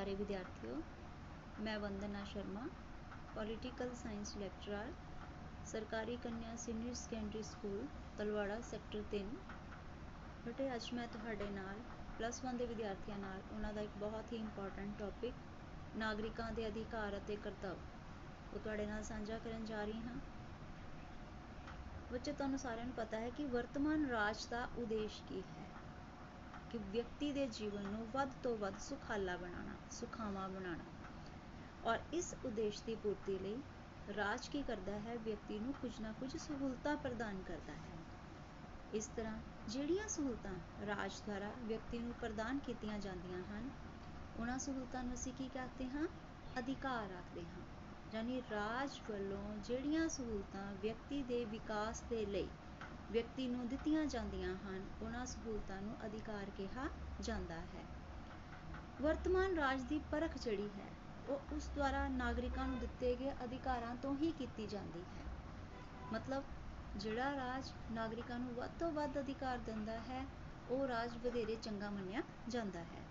ਪਿਆਰੇ ਵਿਦਿਆਰਥੀਓ ਮੈਂ Vandana Sharma political science lecturer ਸਰਕਾਰੀ ਕੰਨਿਆ senior secondary school Talwara sector 3 ਬੇਟੇ ਅੱਜ ਮੈਂ ਤੁਹਾਡੇ ਨਾਲ ਪਲੱਸ 1 ਦੇ ਵਿਦਿਆਰਥੀਆਂ ਨਾਲ ਉਹਨਾਂ ਦਾ ਇੱਕ ਬਹੁਤ ਹੀ ਇੰਪੋਰਟੈਂਟ ਟੌਪਿਕ ਨਾਗਰਿਕਾਂ ਦੇ ਅਧਿਕਾਰ ਅਤੇ ਕਰਤੱਵ ਉਹ ਤੁਹਾਡੇ ਨਾਲ ਸਾਂਝਾ ਕਰਨ ਜਾ ਰਹੀ ਹਾਂ ਬੱਚੇ ਤੁਹਾਨੂੰ ਸਾਰਿਆਂ ਨੂੰ ਪਤਾ ਹੈ ਕਿ ਵਰਤਮਾਨ ਰਾਜ ਦਾ ਉਦੇਸ਼ ਕੀ ਹੈ ਕਿ ਵਿਅਕਤੀ ਦੇ ਜੀਵਨ ਨੂੰ ਵੱਧ ਤੋਂ ਵੱਧ ਸੁਖਾਲਾ ਬਣਾਉਣਾ, ਸੁਖਾਵਾਂ ਬਣਾਉਣਾ। ਔਰ ਇਸ ਉਦੇਸ਼ ਦੀ ਪੂਰਤੀ ਲਈ ਰਾਜ ਕੀ ਕਰਦਾ ਹੈ? ਵਿਅਕਤੀ ਨੂੰ ਕੁਝ ਨਾ ਕੁਝ ਸਹੂਲਤਾਂ ਪ੍ਰਦਾਨ ਕਰਦਾ ਹੈ। ਇਸ ਤਰ੍ਹਾਂ ਜਿਹੜੀਆਂ ਸਹੂਲਤਾਂ ਰਾਜ ਦੁਆਰਾ ਵਿਅਕਤੀ ਨੂੰ ਪ੍ਰਦਾਨ ਕੀਤੀਆਂ ਜਾਂਦੀਆਂ ਹਨ, ਉਹਨਾਂ ਸਹੂਲਤਾਂ ਨੂੰ ਅਸੀਂ ਕੀ ਕਹਤੇ ਹਾਂ? ਅਧਿਕਾਰ ਆਖਦੇ ਹਾਂ। ਯਾਨੀ ਰਾਜ ਵੱਲੋਂ ਜਿਹੜੀਆਂ ਸਹੂਲਤਾਂ ਵਿਅਕਤੀ ਦੇ ਵਿਕਾਸ ਦੇ ਲਈ ਵਿਅਕਤੀ ਨੂੰ ਦਿੱਤੀਆਂ ਜਾਂਦੀਆਂ ਹਨ, ਉਹਨਾਂ ਸਹੂਲਤਾਂ ਨੂੰ ਅਧਿਕਾਰ ਕਿਹਾ ਜਾਂਦਾ ਹੈ। ਵਰਤਮਾਨ ਰਾਜ ਦੀ ਪਰਖ ਜਿਹੜੀ ਹੈ, ਉਹ ਉਸ ਦੁਆਰਾ ਨਾਗਰਿਕਾਂ ਨੂੰ ਦਿੱਤੇ ਗਏ ਅਧਿਕਾਰਾਂ ਤੋਂ ਹੀ ਕੀਤੀ ਜਾਂਦੀ ਹੈ। ਮਤਲਬ, ਜਿਹੜਾ ਰਾਜ ਨਾਗਰਿਕਾਂ ਨੂੰ ਵੱਧ ਤੋਂ ਵੱਧ ਅਧਿਕਾਰ ਦਿੰਦਾ ਹੈ, ਉਹ ਰਾਜ ਵਧੇਰੇ ਚੰਗਾ ਮੰਨਿਆ ਜਾਂਦਾ ਹੈ।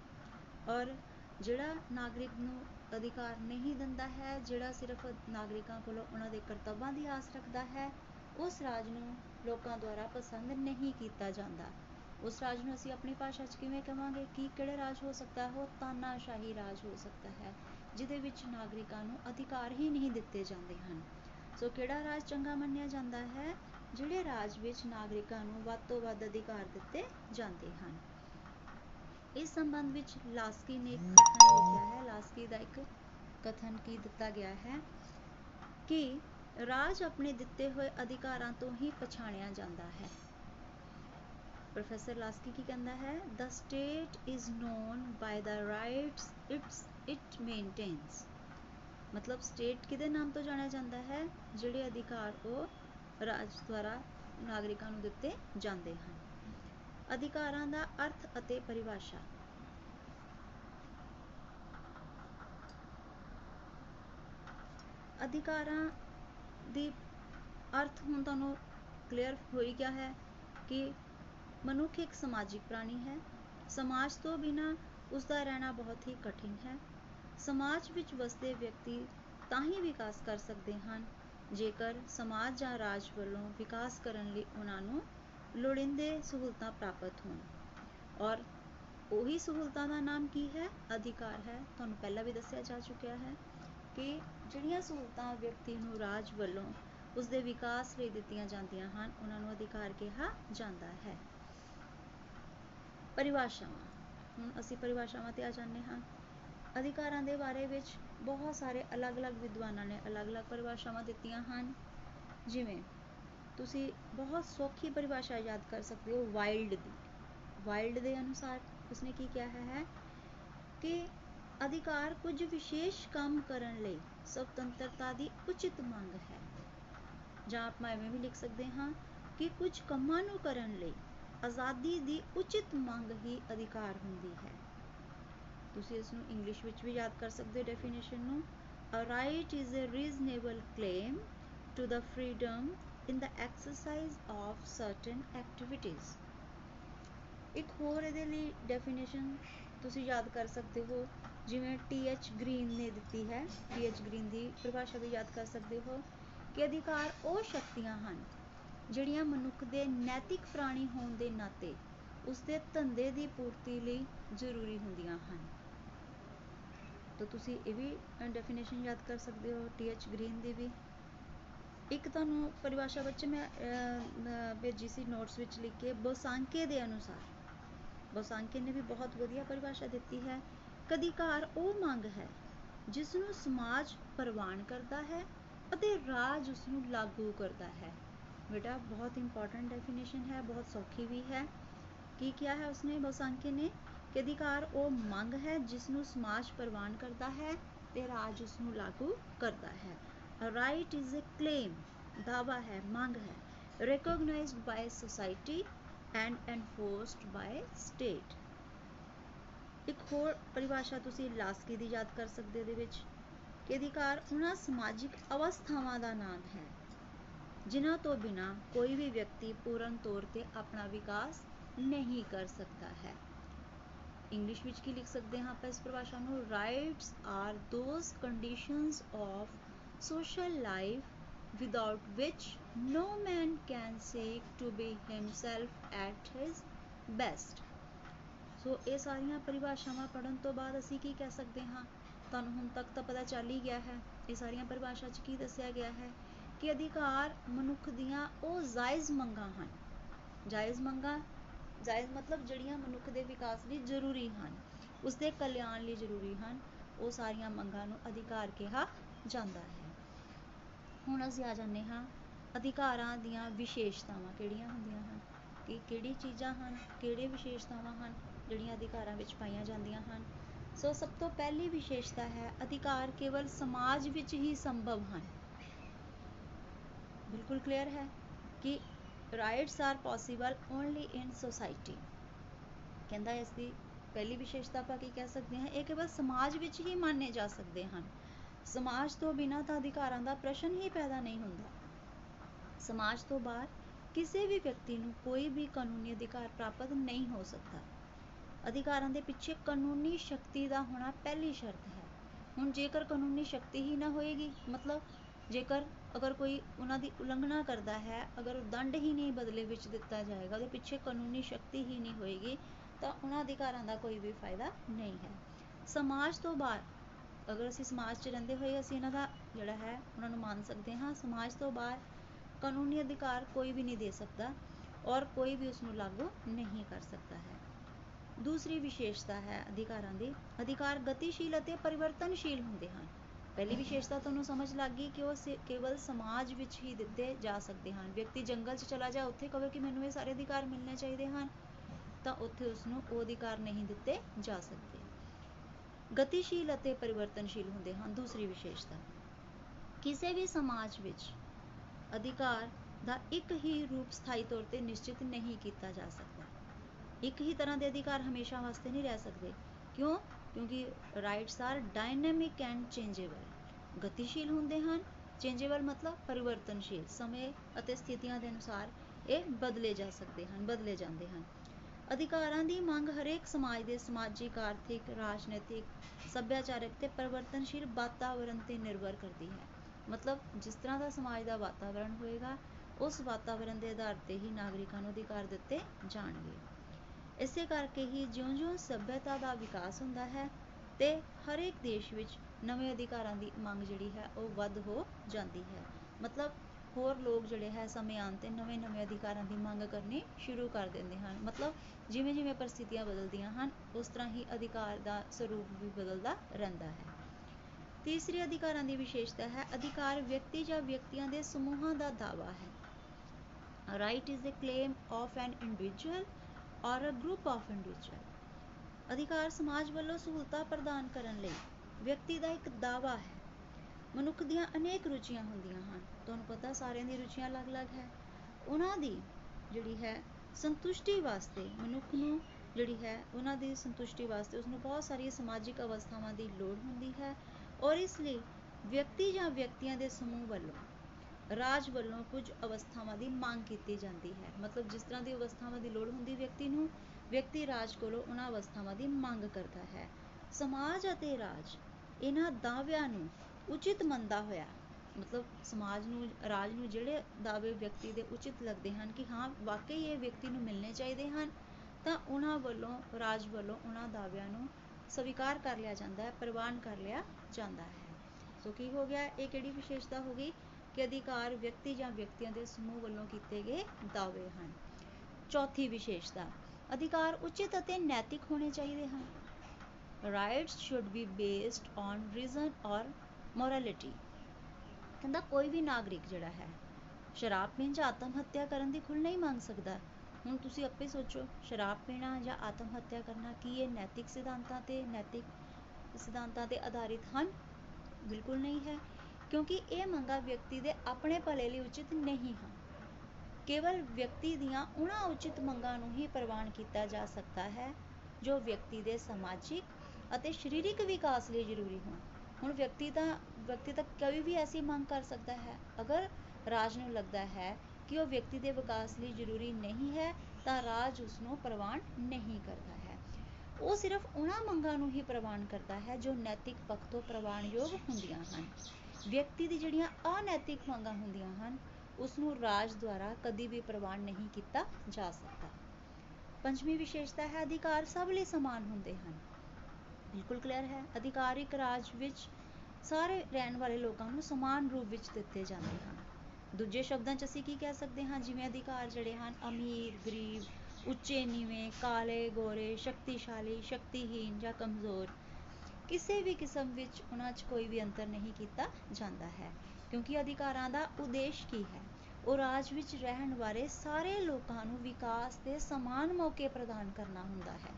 ਔਰ ਜਿਹੜਾ ਨਾਗਰਿਕ ਨੂੰ ਅਧਿਕਾਰ ਨਹੀਂ ਦਿੰਦਾ ਹੈ, ਜਿਹੜਾ ਸਿਰਫ ਨਾਗਰਿਕਾਂ ਕੋਲੋਂ ਉਹਨਾਂ ਦੇ ਕਰਤੱਵਾਂ ਦੀ ਆਸ ਰੱਖਦਾ ਹੈ ਉਸ ਰਾਜ ਨੂੰ ਲੋਕਾਂ ਦੁਆਰਾ ਪਸੰਦ ਨਹੀਂ ਕੀਤਾ ਜਾਂਦਾ। ਉਸ ਰਾਜ ਨੂੰ ਅਸੀਂ ਆਪਣੀ ਭਾਸ਼ਾ 'ਚ ਕਿਵੇਂ ਕਵਾਂਗੇ? ਕਿ ਕਿਹੜੇ ਰਾਜ ਹੋ ਸਕਦਾ? ਹੈ ਉਹ ਤਾਨਾਸ਼ਾਹੀ ਰਾਜ ਹੋ ਸਕਦਾ ਹੈ, ਜਿਹਦੇ ਵਿੱਚ ਨਾਗਰਿਕਾਂ ਨੂੰ ਅਧਿਕਾਰ ਹੀ ਨਹੀਂ ਦਿੱਤੇ ਜਾਂਦੇ ਹਨ। ਸੋ ਕਿਹੜਾ ਰਾਜ ਚੰਗਾ ਮੰਨਿਆ ਜਾਂਦਾ ਹੈ? ਜਿਹੜੇ ਰਾਜ ਵਿੱਚ ਨਾਗਰਿਕਾਂ ਨੂੰ ਵੱਧ ਤੋਂ ਵੱਧ ਅਧਿਕਾਰ ਦਿੱਤੇ ਜਾਂਦੇ ਹਨ। ਇਸ ਸੰਬੰਧ ਵਿੱਚ ਲਾਸਕੀ ਨੇ ਇੱਕ ਕਥਨ ਲਿਖਿਆ ਹੈ। ਲਾਸਕੀ ਦਾ ਇੱਕ ਕਥਨ ਕੀ ਦਿੱਤਾ ਗਿਆ ਹੈ ਕਿ ਰਾਜ ਆਪਣੇ ਦਿੱਤੇ ਹੋਏ ਅਧਿਕਾਰਾਂ ਤੋਂ ਹੀ ਪਛਾਣਿਆ ਜਾਂਦਾ ਹੈ। ਪ੍ਰੋਫੈਸਰ ਲਾਸਕੀ ਕੀ ਕਹਿੰਦਾ ਹੈ? The state is known by the rights its it maintains. ਮਤਲਬ ਸਟੇਟ ਕਿਹਦੇ ਨਾਮ ਤੋਂ ਜਾਣਿਆ ਜਾਂਦਾ ਹੈ? ਜਿਹੜੇ ਅਧਿਕਾਰ ਉਹ ਰਾਜ ਦੁਆਰਾ ਨਾਗਰਿਕਾਂ ਨੂੰ ਦਿੱਤੇ ਜਾਂਦੇ ਹਨ। ਅਧਿਕਾਰਾਂ ਦਾ ਅਰਥ ਅਤੇ ਪਰਿਭਾਸ਼ਾ। ਅਧਿਕਾਰਾਂ ਦੀ ਅਰਥ ਹੁਣ ਤੁਹਾਨੂੰ ਕਲੀਅਰ ਹੋਈ ਗਿਆ ਹੈ ਕਿ ਮਨੁੱਖ ਇੱਕ ਸਮਾਜਿਕ ਪ੍ਰਾਣੀ ਹੈ। ਸਮਾਜ ਤੋਂ ਬਿਨਾ ਉਸ ਦਾ ਰਹਿਣਾ ਬਹੁਤ ਹੀ ਕਠਿਨ ਹੈ। ਸਮਾਜ ਵਿੱਚ ਵਸਦੇ ਵਿਅਕਤੀ ਤਾਂ ਹੀ ਵਿਕਾਸ ਕਰ ਸਕਦੇ ਹਨ, ਜੇਕਰ ਸਮਾਜ ਜਾਂ ਰਾਜ ਵੱਲੋਂ ਵਿਕਾਸ ਕਰਨ ਲਈ ਉਹਨਾਂ ਨੂੰ ਲੋੜੀਂਦੇ ਸਹੂਲਤਾਂ ਪ੍ਰਾਪਤ ਹੋਣ। ਔਰ ਉਹੀ ਸਹੂਲਤਾਂ ਦਾ ਨਾਮ ਕੀ ਹੈ? ਅਧਿਕਾਰ ਹੈ। ਤੁਹਾਨੂੰ ਪਹਿਲਾਂ ਵੀ ਦੱਸਿਆ ਜਾ ਚੁੱਕਿਆ ਹੈ। ਕਿ ਜਿਹੜੀਆਂ ਸਹੂਲਤਾਂ ਵਿਅਕਤੀ ਨੂੰ ਰਾਜ ਵੱਲੋਂ ਉਸ ਦੇ ਵਿਕਾਸ ਲਈ ਦਿੱਤੀਆਂ ਜਾਂਦੀਆਂ ਹਨ, ਉਹਨਾਂ ਨੂੰ ਅਧਿਕਾਰ ਕਿਹਾ ਜਾਂਦਾ ਹੈ। ਪਰਿਭਾਸ਼ਾਵਾਂ। ਹੁਣ ਅਸੀਂ ਪਰਿਭਾਸ਼ਾਵਾਂ ਤੇ ਆ ਜਾਂਦੇ ਹਾਂ। ਅਧਿਕਾਰਾਂ ਦੇ ਬਾਰੇ ਵਿੱਚ ਬਹੁਤ ਸਾਰੇ ਅਲੱਗ-ਅਲੱਗ ਵਿਦਵਾਨਾਂ ਨੇ ਅਲੱਗ-ਅਲੱਗ ਪਰਿਭਾਸ਼ਾਵਾਂ ਦਿੱਤੀਆਂ ਹਨ। ਜਿਵੇਂ, ਤੁਸੀਂ ਬਹੁਤ ਸੌਖੀ ਪਰਿਭਾਸ਼ਾ ਯਾਦ ਕਰ ਸਕਦੇ ਹੋ ਵਾਈਲਡ ਦੀ। ਵਾਈਲਡ ਦੇ ਅਨੁਸਾਰ ਉਸਨੇ ਕੀ ਕਿਹਾ ਹੈ ਕਿ ਅਧਿਕਾਰ ਕੁਝ ਵਿਸ਼ੇਸ਼ ਕੰਮ ਕਰਨ ਲਈ ਸੁਤੰਤਰਤਾ ਦੀ ਉਚਿਤ ਮੰਗ ਹੈ। ਜਾਂ ਆਪਾਂ ਐਵੇਂ ਵੀ ਲਿਖ ਸਕਦੇ ਹਾਂ ਕਿ ਕੁਝ ਕੰਮਾਂ ਨੂੰ ਕਰਨ ਲਈ ਆਜ਼ਾਦੀ ਦੀ ਉਚਿਤ ਮੰਗ ਹੀ ਅਧਿਕਾਰ ਹੁੰਦੀ ਹੈ। ਤੁਸੀਂ ਇਸ ਨੂੰ ਇੰਗਲਿਸ਼ ਵਿੱਚ ਵੀ ਯਾਦ ਕਰ ਸਕਦੇ ਹੋ ਡੈਫੀਨੇਸ਼ਨ ਨੂੰ। A right is a reasonable claim to the freedom in the exercise of certain activities. ਇੱਕ ਹੋਰ ਇਹਦੇ ਲਈ ਡੈਫੀਨੇਸ਼ਨ ਤੁਸੀਂ ਯਾਦ ਕਰ ਸਕਦੇ ਹੋ। ਜਿਵੇਂ ਟੀ ਐਚ ਗ੍ਰੀਨ ਨੇ ਦਿੱਤੀ ਹੈ ਟੀ ਐਚ ਗ੍ਰੀਨ ਦੀ ਪਰਿਭਾਸ਼ਾ ਵੀ ਯਾਦ ਕਰ ਸਕਦੇ ਹੋ ਕਿ ਅਧਿਕਾਰ ਉਹ ਸ਼ਕਤੀਆਂ ਹਨ ਜਿਹੜੀਆਂ ਮਨੁੱਖ ਦੇ ਨੈਤਿਕ ਪ੍ਰਾਣੀ ਹੋਣ ਦੇ ਨਾਤੇ ਉਸ ਦੇ ਧੰਦੇ ਦੀ ਪੂਰਤੀ ਲਈ ਜ਼ਰੂਰੀ ਹੁੰਦੀਆਂ ਹਨ। ਤਾਂ ਤੁਸੀਂ ਇਹ ਵੀ ਡੈਫੀਨੇਸ਼ਨ ਯਾਦ ਕਰ ਸਕਦੇ ਹੋ ਟੀ ਐਚ ਗ੍ਰੀਨ ਦੀ ਵੀ। ਇੱਕ ਤੁਹਾਨੂੰ ਪਰਿਭਾਸ਼ਾ ਵਿੱਚ ਮੈਂ ਭੇਜੀ ਸੀ ਨੋਟਸ ਵਿੱਚ ਲਿਖ ਕੇ, ਬੋਸਾਂਕੇ ਦੇ ਅਨੁਸਾਰ। ਬੋਸਾਂਕੇ ਨੇ ਵੀ ਬਹੁਤ ਵਧੀਆ ਪਰਿਭਾਸ਼ਾ ਦਿੱਤੀ ਹੈ। ਕਧਿਕਾਰ ਉਹ ਮੰਗ ਹੈ ਜਿਸ ਨੂੰ ਸਮਾਜ ਪ੍ਰਵਾਨ ਕਰਦਾ ਹੈ ਅਤੇ ਰਾਜ ਉਸ ਨੂੰ ਲਾਗੂ ਕਰਦਾ ਹੈ। ਬੇਟਾ, ਬਹੁਤ ਇੰਪੋਰਟੈਂਟ ਡੈਫੀਨੇਸ਼ਨ ਹੈ, ਬਹੁਤ ਸੌਖੀ ਵੀ ਹੈ। ਕੀ ਕਿਹਾ ਹੈ ਉਸਨੇ ਬੋਸਾਂਕੇ ਨੇ? ਕਿ ਅਧਿਕਾਰ ਉਹ ਮੰਗ ਹੈ ਜਿਸ ਨੂੰ ਸਮਾਜ ਪ੍ਰਵਾਨ ਕਰਦਾ ਹੈ ਤੇ ਰਾਜ ਉਸ ਨੂੰ ਲਾਗੂ ਕਰਦਾ ਹੈ। ਰਾਈਟ ਇਜ਼ ਅ ਕਲੇਮ ਦਾਵਾ ਹੈ, ਮੰਗ ਹੈ। Recognized by society and enforced by state. ਇੱਕ ਹੋਰ ਪਰਿਭਾਸ਼ਾ ਤੁਸੀਂ ਲਾਸਕੀ ਦੀ ਯਾਦ ਕਰ ਸਕਦੇ ਹੋ ਦੇ ਵਿੱਚ, ਕਿ ਅਧਿਕਾਰ ਉਹਨਾਂ ਸਮਾਜਿਕ ਅਵਸਥਾਵਾਂ ਦਾ ਨਾਮ ਹੈ, ਜਿਨ੍ਹਾਂ ਤੋਂ ਬਿਨਾ ਕੋਈ ਵੀ ਵਿਅਕਤੀ ਪੂਰਨ ਤੌਰ ਤੇ ਆਪਣਾ ਵਿਕਾਸ ਨਹੀਂ ਕਰ ਸਕਦਾ ਹੈ। ਇੰਗਲਿਸ਼ ਵਿੱਚ ਕੀ ਲਿਖ ਸਕਦੇ ਹਾਂ ਆਪਾਂ ਇਸ ਪਰਿਭਾਸ਼ਾ ਨੂੰ? Rights are those conditions of social life without which no man can seek to be himself at his best. So ਇਹ ਸਾਰੀਆਂ ਪਰਿਭਾਸ਼ਾਵਾਂ ਪੜਨ ਤੋਂ ਬਾਅਦ ਅਸੀਂ ਕੀ ਕਹਿ ਸਕਦੇ ਹਾਂ? ਤੁਹਾਨੂੰ ਹੁਣ ਤੱਕ ਤਾਂ ਪਤਾ ਚੱਲ ਹੀ ਗਿਆ ਹੈ। ਇਹ ਸਾਰੀਆਂ ਪਰਿਭਾਸ਼ਾ 'ਚ ਕੀ ਦੱਸਿਆ ਗਿਆ ਹੈ ਕਿ ਅਧਿਕਾਰ ਮਨੁੱਖ ਦੀਆਂ ਉਹ ਜਾਇਜ਼ ਮੰਗਾਂ ਹਨ। ਜਾਇਜ਼ ਮੰਗਾਂ, ਜਾਇਜ਼ ਮਤਲਬ ਜਿਹੜੀਆਂ ਮਨੁੱਖ ਦੇ ਵਿਕਾਸ ਲਈ ਜ਼ਰੂਰੀ ਹਨ। ਉਸ ਦੇ ਕਲਿਆਣ ਲਈ ਜ਼ਰੂਰੀ ਹਨ। ਉਹ ਸਾਰੀਆਂ ਮੰਗਾਂ ਨੂੰ ਅਧਿਕਾਰ ਕਿਹਾ ਜਾਂਦਾ ਹੈ। ਹੁਣ ਅਸੀਂ ਆ ਜਾਂਦੇ ਹਾਂ ਅਧਿਕਾਰਾਂ ਦੀਆਂ ਵਿਸ਼ੇਸ਼ਤਾਵਾਂ। ਕਿਹੜੀਆਂ ਹੁੰਦੀਆਂ ਹਨ? ਕਿ ਕਿਹੜੀ ਚੀਜ਼ਾਂ ਹਨ? ਕਿਹੜੇ ਵਿਸ਼ੇਸ਼ਤਾਵਾਂ ਹਨ? ਜਿਹੜੀਆਂ ਅਧਿਕਾਰਾਂ ਵਿੱਚ ਪਾਈਆਂ ਜਾਂਦੀਆਂ ਹਨ। ਸੋ ਸਭ ਤੋਂ ਪਹਿਲੀ ਵਿਸ਼ੇਸ਼ਤਾ ਹੈ, ਅਧਿਕਾਰ ਕੇਵਲ ਸਮਾਜ ਵਿੱਚ ਹੀ ਸੰਭਵ ਹਨ। ਬਿਲਕੁਲ ਕਲੀਅਰ ਹੈ ਕਿ rights are possible only in society ਕਹਿੰਦਾ ਇਸ ਦੀ ਪਹਿਲੀ ਵਿਸ਼ੇਸ਼ਤਾ ਆਪਾਂ ਕੀ ਕਹਿ ਸਕਦੇ ਹਾਂ? ਇਹ ਕੇਵਲ ਸਮਾਜ ਵਿੱਚ ਹੀ ਮੰਨੇ ਜਾ ਸਕਦੇ ਹਨ। ਸਮਾਜ ਤੋਂ ਬਿਨਾਂ ਤਾਂ ਅਧਿਕਾਰਾਂ ਦਾ ਪ੍ਰਸ਼ਨ ਹੀ ਪੈਦਾ ਨਹੀਂ ਹੁੰਦਾ। ਸਮਾਜ ਤੋਂ ਬਾਹਰ ਕਿਸੇ ਵੀ ਵਿਅਕਤੀ ਨੂੰ ਕੋਈ ਵੀ ਕਾਨੂੰਨੀ ਅਧਿਕਾਰ ਪ੍ਰਾਪਤ ਨਹੀਂ ਹੋ ਸਕਦਾ। ਅਧਿਕਾਰਾਂ ਦੇ ਪਿੱਛੇ ਕਾਨੂੰਨੀ ਸ਼ਕਤੀ ਦਾ ਹੋਣਾ ਪਹਿਲੀ ਸ਼ਰਤ ਹੈ। ਹੁਣ ਜੇਕਰ ਕਾਨੂੰਨੀ ਸ਼ਕਤੀ ਹੀ ਨਾ ਹੋਏਗੀ, ਮਤਲਬ ਜੇਕਰ ਅਗਰ ਕੋਈ ਉਹਨਾਂ ਦੀ ਉਲੰਘਣਾ ਕਰਦਾ ਹੈ, ਅਗਰ ਦੰਡ ਹੀ ਨਹੀਂ ਬਦਲੇ ਵਿੱਚ ਦਿੱਤਾ ਜਾਏਗਾ, ਉਹਦੇ ਪਿੱਛੇ ਕਾਨੂੰਨੀ ਸ਼ਕਤੀ ਹੀ ਨਹੀਂ ਹੋਏਗੀ, ਤਾਂ ਉਹਨਾਂ ਅਧਿਕਾਰਾਂ ਦਾ ਕੋਈ ਵੀ ਫਾਇਦਾ ਨਹੀਂ ਹੈ। ਸਮਾਜ ਤੋਂ ਬਾਹਰ, ਅਗਰ ਅਸੀਂ ਸਮਾਜ 'ਚ ਰਹਿੰਦੇ ਹੋਏ ਅਸੀਂ ਇਹਨਾਂ ਦਾ ਜਿਹੜਾ ਹੈ, ਉਹਨਾਂ ਨੂੰ ਮੰਨ ਸਕਦੇ ਹਾਂ, ਸਮਾਜ ਤੋਂ ਬਾਹਰ ਕਾਨੂੰਨੀ ਅਧਿਕਾਰ ਕੋਈ ਵੀ ਨਹੀਂ ਦੇ ਸਕਦਾ ਔਰ ਕੋਈ ਵੀ ਉਸ ਨੂੰ ਲਾਗੂ ਨਹੀਂ ਕਰ ਸਕਦਾ ਹੈ। ਦੂਸਰੀ ਵਿਸ਼ੇਸ਼ਤਾ ਹੈ ਅਧਿਕਾਰਾਂ ਦੀ। ਅਧਿਕਾਰ ਗਤੀਸ਼ੀਲ ਅਤੇ ਪਰਿਵਰਤਨਸ਼ੀਲ ਹੁੰਦੇ ਹਨ। ਪਹਿਲੀ ਵਿਸ਼ੇਸ਼ਤਾ ਤੁਹਾਨੂੰ ਸਮਝ ਲੱਗ ਗਈ ਕਿ ਉਹ ਕੇਵਲ ਸਮਾਜ ਵਿੱਚ ਹੀ ਦਿੱਤੇ ਜਾ ਸਕਦੇ ਹਨ। ਵਿਅਕਤੀ ਜੰਗਲ 'ਚ ਚਲਾ ਜਾ, ਉੱਥੇ ਕਹੇ ਕਿ ਮੈਨੂੰ ਇਹ ਸਾਰੇ ਅਧਿਕਾਰ ਮਿਲਣੇ ਚਾਹੀਦੇ ਹਨ, ਤਾਂ ਉੱਥੇ ਉਸ ਨੂੰ ਉਹ ਅਧਿਕਾਰ ਨਹੀਂ ਦਿੱਤੇ ਜਾ ਸਕਦੇ। ਗਤੀਸ਼ੀਲ ਅਤੇ ਪਰਿਵਰਤਨਸ਼ੀਲ ਹੁੰਦੇ ਹਨ। ਦੂਸਰੀ ਵਿਸ਼ੇਸ਼ਤਾ, ਕਿਸੇ ਵੀ ਸਮਾਜ ਵਿੱਚ ਅਧਿਕਾਰ ਦਾ ਇੱਕ ਹੀ ਰੂਪ ਸਥਾਈ ਤੌਰ ਤੇ ਨਿਸ਼ਚਿਤ ਨਹੀਂ ਕੀਤਾ ਜਾ ਸਕਦਾ। ਇੱਕ ਹੀ ਤਰ੍ਹਾਂ ਦੇ ਅਧਿਕਾਰ ਹਮੇਸ਼ਾ ਵਾਸਤੇ ਨਹੀਂ ਰਹਿ ਸਕਦੇ। ਕਿਉਂ? ਕਿਉਂਕਿ rights are dynamic and changeable ਗਤੀਸ਼ੀਲ ਹੁੰਦੇ ਹਨ। ਚੇਂਜੇਬਲ ਮਤਲਬ ਪਰਿਵਰਤਨਸ਼ੀਲ। ਸਮੇਂ ਅਤੇ ਸਥਿਤੀਆਂ ਦੇ ਅਨੁਸਾਰ ਇਹ ਬਦਲੇ ਜਾ ਸਕਦੇ ਹਨ, ਬਦਲੇ ਜਾਂਦੇ ਹਨ। ਅਧਿਕਾਰਾਂ ਦੀ ਮੰਗ ਹਰੇਕ ਸਮਾਜ ਦੇ ਸਮਾਜਿਕ, ਆਰਥਿਕ, ਰਾਜਨੀਤਿਕ, ਸੱਭਿਆਚਾਰਕ ਤੇ ਪਰਿਵਰਤਨਸ਼ੀਲ ਵਾਤਾਵਰਣ ਤੇ ਨਿਰਭਰ ਕਰਦੀ ਹੈ। ਮਤਲਬ ਜਿਸ ਤਰ੍ਹਾਂ ਦਾ ਸਮਾਜ ਦਾ ਵਾਤਾਵਰਣ ਹੋਏਗਾ, ਉਸ ਵਾਤਾਵਰਣ ਦੇ ਆਧਾਰ ਤੇ ਹੀ ਨਾਗਰਿਕਾਂ ਨੂੰ ਅਧਿਕਾਰ ਦਿੱਤੇ ਜਾਣਗੇ। ਇਸੇ ਕਰਕੇ ਹੀ ਜਿਉਂ-ਜਿਉਂ ਸਭਿਅਤਾ ਦਾ ਵਿਕਾਸ ਹੁੰਦਾ ਹੈ ਤੇ ਹਰ ਇੱਕ ਦੇਸ਼ ਵਿੱਚ ਨਵੇਂ ਅਧਿਕਾਰਾਂ ਦੀ ਮੰਗ ਜਿਹੜੀ ਹੈ ਉਹ ਵੱਧ ਹੋ ਜਾਂਦੀ ਹੈ। ਮਤਲਬ ਹੋਰ ਲੋਕ ਜਿਹੜੇ ਹੈ ਸਮੇਂ ਆਉਣ ਤੇ ਨਵੇਂ-ਨਵੇਂ ਅਧਿਕਾਰਾਂ ਦੀ ਮੰਗ ਕਰਨੀ ਸ਼ੁਰੂ ਕਰ ਦਿੰਦੇ ਹਨ। ਮਤਲਬ ਜਿਵੇਂ-ਜਿਵੇਂ ਪਰਿਸਥਿਤੀਆਂ ਬਦਲਦੀਆਂ ਹਨ, ਉਸ ਤਰ੍ਹਾਂ ਹੀ ਅਧਿਕਾਰ ਦਾ ਸਰੂਪ ਵੀ ਬਦਲਦਾ ਰਹਿੰਦਾ ਹੈ। ਤੀਸਰੀ ਅਧਿਕਾਰਾਂ ਦੀ ਵਿਸ਼ੇਸ਼ਤਾ ਹੈ ਅਧਿਕਾਰ ਵਿਅਕਤੀ ਜਾਂ ਵਿਅਕਤੀਆਂ ਦੇ ਸਮੂਹਾਂ ਦਾ ਦਾਅਵਾ ਹੈ। Right is a claim of an individual or a group of individual ਅਧਿਕਾਰ ਸਮਾਜ ਵੱਲੋਂ ਸਹੂਲਤਾਂ ਪ੍ਰਦਾਨ ਕਰਨ ਲਈ ਵਿਅਕਤੀ ਦਾ ਇੱਕ ਦਾਅਵਾ ਹੈ। ਮਨੁੱਖ ਦੀਆਂ ਅਨੇਕ ਰੁਚੀਆਂ ਹੁੰਦੀਆਂ ਹਨ। ਤੁਹਾਨੂੰ ਪਤਾ ਸਾਰਿਆਂ ਦੀ ਰੁਚੀਆਂ ਅਲੱਗ-ਅਲੱਗ ਹੈ। ਉਹਨਾਂ ਦੀ ਜਿਹੜੀ ਹੈ ਸੰਤੁਸ਼ਟੀ ਵਾਸਤੇ ਮਨੁੱਖ ਨੂੰ ਜਿਹੜੀ ਹੈ ਉਹਨਾਂ ਦੀ ਸੰਤੁਸ਼ਟੀ ਵਾਸਤੇ ਉਸ ਨੂੰ ਬਹੁਤ ਸਾਰੀਆਂ ਸਮਾਜਿਕ ਅਵਸਥਾਵਾਂ ਦੀ ਲੋੜ ਹੁੰਦੀ ਹੈ। ਔਰ ਇਸ ਲਈ ਵਿਅਕਤੀ ਜਾਂ ਵਿਅਕਤੀਆਂ ਦੇ ਸਮੂਹ ਵੱਲੋਂ ਰਾਜ ਵੱਲੋਂ ਕੁਝ ਅਵਸਥਾਵਾਂ ਦੀ ਮੰਗ ਕੀਤੀ ਜਾਂਦੀ ਹੈ। ਮਤਲਬ ਜਿਸ ਤਰ੍ਹਾਂ ਦੀ ਅਵਸਥਾਵਾਂ ਦੀ ਲੋੜ ਹੁੰਦੀ ਵਿਅਕਤੀ ਨੂੰ, ਵਿਅਕਤੀ ਰਾਜ ਕੋਲੋਂ ਉਹਨਾਂ ਅਵਸਥਾਵਾਂ ਦੀ ਮੰਗ ਕਰਦਾ ਹੈ। ਸਮਾਜ ਅਤੇ ਰਾਜ ਇਹਨਾਂ ਦਾਅਵਿਆਂ ਨੂੰ ਉਚਿਤ ਮੰਨਦਾ ਹੋਇਆ, ਮਤਲਬ ਸਮਾਜ ਨੂੰ, ਰਾਜ ਨੂੰ ਜਿਹੜੇ ਦਾਅਵੇ ਵਿਅਕਤੀ ਦੇ ਉਚਿਤ ਲੱਗਦੇ ਹਨ ਕਿ ਹਾਂ, ਵਾਕਈ ਇਹ ਵਿਅਕਤੀ ਨੂੰ ਮਿਲਣੇ ਚਾਹੀਦੇ ਹਨ, ਤਾਂ ਉਹਨਾਂ ਵੱਲੋਂ, ਰਾਜ ਵੱਲੋਂ ਉਹਨਾਂ ਦਾਅਵਿਆਂ ਨੂੰ ਸਵੀਕਾਰ ਕਰ ਲਿਆ ਜਾਂਦਾ ਹੈ, ਪ੍ਰਵਾਨ ਕਰ ਲਿਆ ਜਾਂਦਾ ਹੈ। ਸੋ ਕੀ ਹੋ ਗਿਆ? ਇਹ ਕਿਹੜੀ ਵਿਸ਼ੇਸ਼ਤਾ ਹੋ ਗਈ? ਕਿ ਅਧਿਕਾਰ ਵਿਅਕਤੀ ਜਾਂ ਵਿਅਕਤੀਆਂ ਦੇ ਸਮੂਹ ਵੱਲੋਂ ਕੀਤੇ ਗਏ ਦਾਅਵੇ ਹਨ। ਚੌਥੀ ਵਿਸ਼ੇਸ਼ਤਾ, ਅਧਿਕਾਰ ਉਚਿਤ ਅਤੇ ਨੈਤਿਕ ਹੋਣੇ ਚਾਹੀਦੇ ਹਨ। Rights should be based on reason or morality ਕਹਿੰਦਾ ਕੋਈ ਵੀ ਨਾਗਰਿਕ ਜਿਹੜਾ ਹੈ, ਸ਼ਰਾਬ ਪੀਣ ਜਾਂ ਆਤਮ ਹੱਤਿਆ ਕਰਨ ਦੀ ਖੁੱਲ੍ਹ ਨਹੀਂ ਮੰਗ ਸਕਦਾ। ਹੁਣ ਤੁਸੀਂ ਆਪੇ ਸੋਚੋ, ਸ਼ਰਾਬ ਪੀਣਾ ਜਾਂ ਆਤਮ ਹੱਤਿਆ ਕਰਨਾ ਕੀ ਇਹ ਨੈਤਿਕ ਸਿਧਾਂਤਾਂ ਤੇ, ਨੈਤਿਕ ਸਿਧਾਂਤਾਂ ਤੇ ਆਧਾਰਿਤ ਹਨ? ਬਿਲਕੁਲ ਨਹੀਂ ਹੈ। ਕਿਉਂਕਿ ਇਹ ਮੰਗਾਂ ਵਿਅਕਤੀ ਦੇ ਆਪਣੇ ਭਲੇ ਲਈ ਉਚਿਤ ਨਹੀਂ ਹਨ। ਕੇਵਲ ਵਿਅਕਤੀ ਦੀਆਂ ਉਹਨਾਂ ਉਚਿਤ ਮੰਗਾਂ ਨੂੰ ਹੀ ਪ੍ਰਵਾਨ ਕੀਤਾ ਜਾ ਸਕਦਾ ਹੈ, ਜੋ ਵਿਅਕਤੀ ਦੇ ਸਮਾਜਿਕ ਅਤੇ ਸਰੀਰਕ ਵਿਕਾਸ ਲਈ ਜ਼ਰੂਰੀ ਹੋਣ। ਹੁਣ ਵਿਅਕਤੀ ਤਾਂ ਵਿਅਕਤੀ ਤਾਂ ਕੋਈ ਵੀ ਐਸੀ ਮੰਗ ਕਰ ਸਕਦਾ ਹੈ। ਅਗਰ ਰਾਜ ਨੂੰ ਲੱਗਦਾ ਹੈ ਕਿ ਉਹ ਵਿਅਕਤੀ ਦੇ ਵਿਕਾਸ ਲਈ ਜ਼ਰੂਰੀ ਨਹੀਂ ਹੈ, ਤਾਂ ਰਾਜ ਉਸ ਨੂੰ ਪ੍ਰਵਾਨ ਨਹੀਂ ਕਰਦਾ ਹੈ। ਉਹ ਸਿਰਫ ਉਹਨਾਂ ਮੰਗਾਂ ਨੂੰ ਹੀ ਪ੍ਰਵਾਨ ਕਰਦਾ ਹੈ, ਜੋ ਨੈਤਿਕ ਪੱਖ ਤੋਂ ਪ੍ਰਵਾਨਯੋਗ ਹੁੰਦੀਆਂ ਹਨ। ਵਿਅਕਤੀ ਦੀ ਜਿਹੜੀਆਂ ਅਨੈਤਿਕ ਮੰਗਾਂ ਹੁੰਦੀਆਂ ਹਨ ਉਸ ਨੂੰ ਰਾਜ ਦੁਆਰਾ ਕਦੀ ਵੀ ਪ੍ਰਵਾਨ ਨਹੀਂ ਕੀਤਾ ਜਾ ਸਕਦਾ। ਪੰਜਵੀਂ ਵਿਸ਼ੇਸ਼ਤਾ ਹੈ, ਅਧਿਕਾਰ ਸਭ ਲਈ ਸਮਾਨ ਹੁੰਦੇ ਹਨ। ਬਿਲਕੁਲ ਕਲੀਅਰ ਹੈ, ਅਧਿਕਾਰਿਕ ਰਾਜ ਵਿੱਚ ਸਾਰੇ ਰਹਿਣ ਵਾਲੇ ਲੋਕਾਂ ਨੂੰ ਸਮਾਨ ਰੂਪ ਵਿੱਚ ਦਿੱਤੇ ਜਾਂਦੇ ਹਨ। ਦੂਜੇ ਸ਼ਬਦਾਂ 'ਚ ਅਸੀਂ ਕੀ ਕਹਿ ਸਕਦੇ ਹਾਂ? ਜਿਵੇਂ ਅਧਿਕਾਰ ਜਿਹੜੇ ਹਨ, ਅਮੀਰ, ਗਰੀਬ, ਉੱਚੇ, ਨੀਵੇਂ, ਕਾਲੇ, ਗੋਰੇ, ਸ਼ਕਤੀਸ਼ਾਲੀ ਸ਼ਕਤੀਹੀਨ ਜਾਂ ਕਮਜ਼ੋਰ ਕਿਸੇ ਵੀ ਕਿਸਮ ਵਿੱਚ ਉਹਨਾਂ 'ਚ ਕੋਈ ਵੀ ਅੰਤਰ ਨਹੀਂ ਕੀਤਾ ਜਾਂਦਾ ਹੈ, ਕਿਉਂਕਿ ਅਧਿਕਾਰਾਂ ਦਾ ਉਦੇਸ਼ ਕੀ ਹੈ? ਉਹ ਰਾਜ ਵਿੱਚ ਰਹਿਣ ਵਾਲੇ ਸਾਰੇ ਲੋਕਾਂ ਨੂੰ ਵਿਕਾਸ ਦੇ ਸਮਾਨ ਮੌਕੇ ਪ੍ਰਦਾਨ ਕਰਨਾ ਹੁੰਦਾ ਹੈ।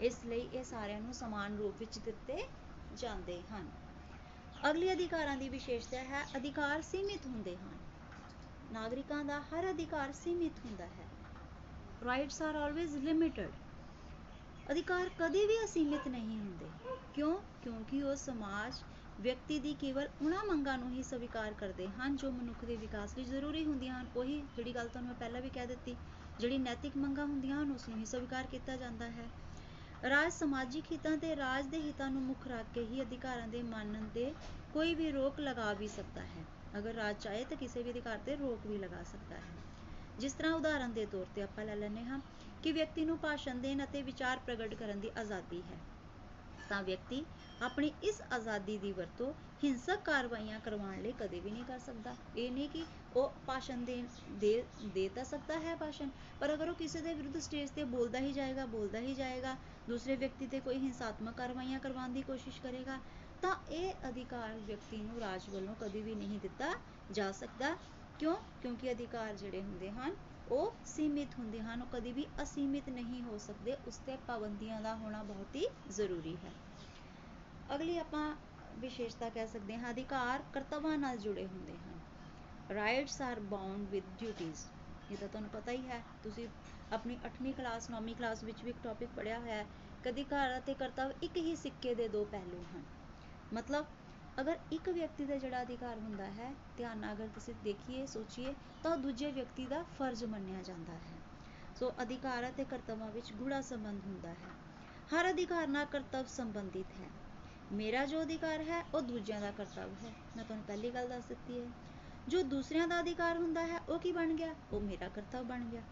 ਇਸ ਲਈ ਇਹ ਸਾਰਿਆਂ ਨੂੰ ਸਮਾਨ ਰੂਪ ਵਿੱਚ ਦਿੱਤੇ ਜਾਂਦੇ ਹਨ। ਅਗਲੀ ਅਧਿਕਾਰਾਂ ਦੀ ਵਿਸ਼ੇਸ਼ਤਾ ਹੈ, ਅਧਿਕਾਰ ਸੀਮਿਤ ਹੁੰਦੇ ਹਨ। ਨਾਗਰਿਕਾਂ ਦਾ ਹਰ ਅਧਿਕਾਰ ਸੀਮਿਤ ਹੁੰਦਾ ਹੈ। ਰਾਈਟਸ ਆਰ ਆਲਵੇਜ਼ ਲਿਮਿਟਡ ਅਧਿਕਾਰ ਕਦੇ ਵੀ ਅਸੀਮਿਤ ਨਹੀਂ ਹੁੰਦੇ। ਕਿਉਂ? ਕਿਉਂਕਿ ਉਹ ਸਮਾਜ ਵਿਅਕਤੀ ਦੀ ਕੇਵਲ ਉਹਨਾਂ ਮੰਗਾਂ ਨੂੰ ਹੀ ਸਵੀਕਾਰ ਕਰਦੇ ਹਨ ਜੋ ਮਨੁੱਖ ਦੇ ਵਿਕਾਸ ਲਈ ਜ਼ਰੂਰੀ ਹੁੰਦੀਆਂ ਹਨ। ਉਹੀ ਜਿਹੜੀ ਗੱਲ ਤੁਹਾਨੂੰ ਮੈਂ ਪਹਿਲਾਂ ਵੀ ਕਹਿ ਦਿੱਤੀ, ਜਿਹੜੀ ਨੈਤਿਕ ਮੰਗਾਂ ਹੁੰਦੀਆਂ ਹਨ ਉਸ ਨੂੰ ਹੀ ਸਵੀਕਾਰ ਕੀਤਾ ਜਾਂਦਾ ਹੈ। ਰਾਜ ਸਮਾਜਿਕ ਹਿੱਤਾਂ ਤੇ ਰਾਜ ਦੇ ਹਿੱਤਾਂ ਨੂੰ ਮੁੱਖ ਰੱਖ ਕੇ ਹੀ ਅਧਿਕਾਰਾਂ ਦੇ ਮਾਨਣ ਤੇ ਕੋਈ ਵੀ ਰੋਕ ਲਗਾ ਵੀ ਸਕਦਾ ਹੈ। ਅਗਰ ਰਾਜ ਚਾਹੇ ਤਾਂ ਕਿਸੇ ਵੀ ਅਧਿਕਾਰ ਤੇ ਰੋਕ ਵੀ ਲਗਾ ਸਕਦਾ ਹੈ। ਜਿਸ ਤਰ੍ਹਾਂ ਉਦਾਹਰਨ ਦੇ ਤੌਰ ਤੇ ਆਪਾਂ ਲੈ ਲੈਂਦੇ ਹਾਂ ਕਿ ਵਿਅਕਤੀ ਨੂੰ ਭਾਸ਼ਣ ਦੇਣ ਅਤੇ ਵਿਚਾਰ ਪ੍ਰਗਟ ਕਰਨ ਦੀ ਆਜ਼ਾਦੀ ਹੈ। ਤਾਂ ਵਿਅਕਤੀ ਆਪਣੀ ਇਸ ਆਜ਼ਾਦੀ ਦੀ ਵਰਤੋਂ ਹਿੰਸਕ ਕਾਰਵਾਈਆਂ ਕਰਵਾਉਣ ਲਈ ਕਦੇ ਵੀ ਨਹੀਂ ਕਰ ਸਕਦਾ। ਇਹ ਨਹੀਂ ਕਿ ਉਹ ਭਾਸ਼ਣ ਦੇ ਦੇ ਦੇ ਤਾਂ ਸਕਦਾ ਹੈ ਭਾਸ਼ਣ, ਪਰ ਅਗਰ ਉਹ ਕਿਸੇ ਦੇ ਵਿਰੁੱਧ ਸਟੇਜ ਤੇ ਬੋਲਦਾ ਹੀ ਜਾਏਗਾ, ਬੋਲਦਾ ਹੀ ਜਾਏਗਾ, ਦੂਸਰੇ ਵਿਅਕਤੀ ਤੇ ਕੋਈ ਹਿੰਸਾਤਮਕ ਕਾਰਵਾਈਆਂ ਕਰਵਾਉਣ ਦੀ ਕੋਸ਼ਿਸ਼ ਕਰੇਗਾ, ਤਾਂ ਇਹ ਅਧਿਕਾਰ ਵਿਅਕਤੀ ਨੂੰ ਰਾਜ ਵੱਲੋਂ ਕਦੇ ਵੀ ਨਹੀਂ ਦਿੱਤਾ ਜਾ ਸਕਦਾ। ਕਿਉਂ? ਕਿਉਂਕਿ ਅਧਿਕਾਰ ਜਿਹੜੇ ਹੁੰਦੇ ਹਨ ਉਹ ਸੀਮਿਤ ਹੁੰਦੇ ਹਨ, ਉਹ ਕਦੀ ਵੀ ਅਸੀਮਿਤ ਨਹੀਂ ਹੋ ਸਕਦੇ, ਉਸ ਤੇ ਪਾਬੰਦੀਆਂ ਦਾ ਹੋਣਾ ਬਹੁਤ ਹੀ ਜ਼ਰੂਰੀ ਹੈ। ਅਗਲੀ ਆਪਾਂ ਵਿਸ਼ੇਸ਼ਤਾ ਕਹਿ ਸਕਦੇ ਹਾਂ, ਅਧਿਕਾਰ ਕਰਤੱਵਾਂ ਨਾਲ ਜੁੜੇ ਹੁੰਦੇ ਹਨ। Rights are bound with duties ਇਹ ਤਾਂ ਤੁਹਾਨੂੰ ਪਤਾ ਹੀ ਹੈ, ਤੁਸੀਂ ਆਪਣੀ 8ਵੀਂ ਕਲਾਸ 9ਵੀਂ ਕਲਾਸ ਵਿੱਚ ਵੀ ਇੱਕ ਟੌਪਿਕ ਪੜ੍ਹਿਆ ਹੋਇਆ ਹੈ ਕਿ ਅਧਿਕਾਰ ਅਤੇ ਕਰਤੱਵ ਇੱਕ ਹੀ ਸਿੱਕੇ ਦੇ ਦੋ ਪਹਿਲੂ ਹਨ। ਮਤਲਬ ਅਗਰ ਇੱਕ ਵਿਅਕਤੀ ਦਾ ਜਿਹੜਾ ਅਧਿਕਾਰ ਹੁੰਦਾ ਹੈ, ਧਿਆਨ ਨਾਲ ਅਗਰ ਤੁਸੀਂ ਦੇਖੀਏ, ਸੋਚੀਏ, ਤਾਂ ਦੂਜੇ ਵਿਅਕਤੀ ਦਾ ਫਰਜ਼ ਮੰਨਿਆ ਜਾਂਦਾ ਹੈ। ਸੋ ਅਧਿਕਾਰ ਅਤੇ ਕਰਤੱਵਾਂ ਵਿੱਚ ਗੂੜਾ ਸੰਬੰਧ ਹੁੰਦਾ ਹੈ। ਹਰ ਅਧਿਕਾਰ ਨਾਲ ਕਰਤੱਵ ਸੰਬੰਧਿਤ ਹੈ। ਮੇਰਾ ਜੋ ਅਧਿਕਾਰ ਹੈ, ਉਹ ਦੂਜਿਆਂ ਦਾ ਕਰਤੱਵ ਹੈ। ਮੈਂ ਤੁਹਾਨੂੰ ਪਹਿਲੀ ਗੱਲ ਦੱਸ ਦਿੱਤੀ ਹੈ। ਜੋ ਦੂਸਰਿਆਂ ਦਾ ਅਧਿਕਾਰ ਹੁੰਦਾ ਹੈ, ਉਹ ਕੀ ਬਣ ਗਿਆ? ਉਹ ਮੇਰਾ ਕਰਤੱਵ ਬਣ ਗਿਆ।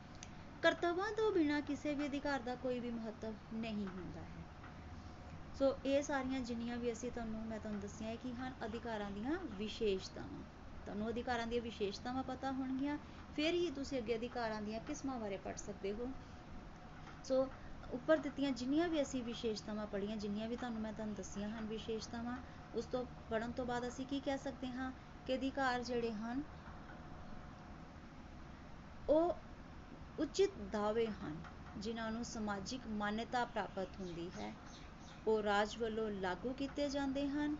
ਕਰਤੱਵਾਂ ਤੋਂ ਬਿਨਾਂ ਕਿਸੇ ਵੀ ਅਧਿਕਾਰ ਦਾ ਕੋਈ ਵੀ ਮਹੱਤਵ ਨਹੀਂ ਹੁੰਦਾ ਹੈ। ਸੋ ਇਹ ਸਾਰੀਆਂ ਜਿੰਨੀਆਂ ਵੀ ਅਸੀਂ ਤੁਹਾਨੂੰ, ਮੈਂ ਤੁਹਾਨੂੰ ਦੱਸੀਆਂ ਕਿ ਹਨ ਅਧਿਕਾਰਾਂ ਦੀਆਂ ਵਿਸ਼ੇਸ਼ਤਾਵਾਂ। ਤੁਹਾਨੂੰ ਅਧਿਕਾਰਾਂ ਦੀਆਂ ਵਿਸ਼ੇਸ਼ਤਾਵਾਂ ਪਤਾ ਹੋਣਗੀਆਂ, ਫਿਰ ਹੀ ਤੁਸੀਂ ਅੱਗੇ ਅਧਿਕਾਰਾਂ ਦੀਆਂ ਕਿਸਮਾਂ ਬਾਰੇ ਪੜ੍ਹ ਸਕਦੇ ਹੋ। ਸੋ ਉੱਪਰ ਦਿੱਤੀਆਂ ਜਿੰਨੀਆਂ ਵੀ ਅਸੀਂ ਵਿਸ਼ੇਸ਼ਤਾਵਾਂ ਪੜ੍ਹੀਆਂ, ਜਿੰਨੀਆਂ ਵੀ ਤੁਹਾਨੂੰ ਮੈਂ ਤੁਹਾਨੂੰ ਦੱਸੀਆਂ ਹਨ ਵਿਸ਼ੇਸ਼ਤਾਵਾਂ, ਉਸ ਤੋਂ ਪੜ੍ਹਨ ਤੋਂ ਬਾਅਦ ਅਸੀਂ ਕੀ ਕਹਿ ਸਕਦੇ ਹਾਂ ਕਿ ਅਧਿਕਾਰ ਜਿਹੜੇ ਹਨ, ਉਹ ਉਚਿਤ ਦਾਅਵੇ ਹਨ, ਜਿਨ੍ਹਾਂ ਨੂੰ ਸਮਾਜਿਕ ਮਾਨਤਾ ਪ੍ਰਾਪਤ ਹੁੰਦੀ ਹੈ। ਉਹ ਰਾਜ ਵੱਲੋਂ ਲਾਗੂ ਕੀਤੇ ਜਾਂਦੇ ਹਨ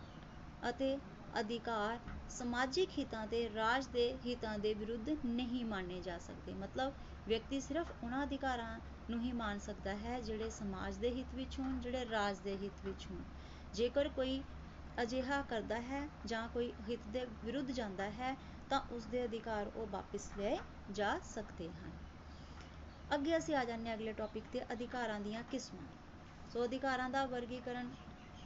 ਅਤੇ ਅਧਿਕਾਰ ਸਮਾਜਿਕ ਹਿੱਤਾਂ ਤੇ ਰਾਜ ਦੇ ਹਿੱਤਾਂ ਦੇ ਵਿਰੁੱਧ ਨਹੀਂ ਮੰਨੇ ਜਾ ਸਕਦੇ। ਮਤਲਬ ਵਿਅਕਤੀ ਸਿਰਫ ਉਹਨਾਂ ਅਧਿਕਾਰਾਂ ਨੂੰ ਹੀ ਮੰਨ ਸਕਦਾ ਹੈ ਜਿਹੜੇ ਸਮਾਜ ਦੇ ਹਿੱਤ ਵਿੱਚ ਹੋਣ, ਜਿਹੜੇ ਰਾਜ ਦੇ ਹਿੱਤ ਵਿੱਚ ਹੋਣ। ਜੇਕਰ ਕੋਈ ਅਜਿਹਾ ਕਰਦਾ ਹੈ ਜਾਂ ਕੋਈ ਹਿੱਤ ਦੇ ਵਿਰੁੱਧ ਜਾਂਦਾ ਹੈ, ਤਾਂ ਉਸ ਦੇ ਅਧਿਕਾਰ ਉਹ ਵਾਪਸ ਲਏ ਜਾ ਸਕਦੇ ਹਨ। ਅੱਗੇ ਅਸੀਂ ਆ ਜਾਂਦੇ ਹਾਂ ਅਗਲੇ ਟੌਪਿਕ ਤੇ ਅਧਿਕਾਰਾਂ ਦੀਆਂ ਕਿਸਮਾਂ। ਸੋ ਅਧਿਕਾਰਾਂ ਦਾ ਵਰਗੀਕਰਨ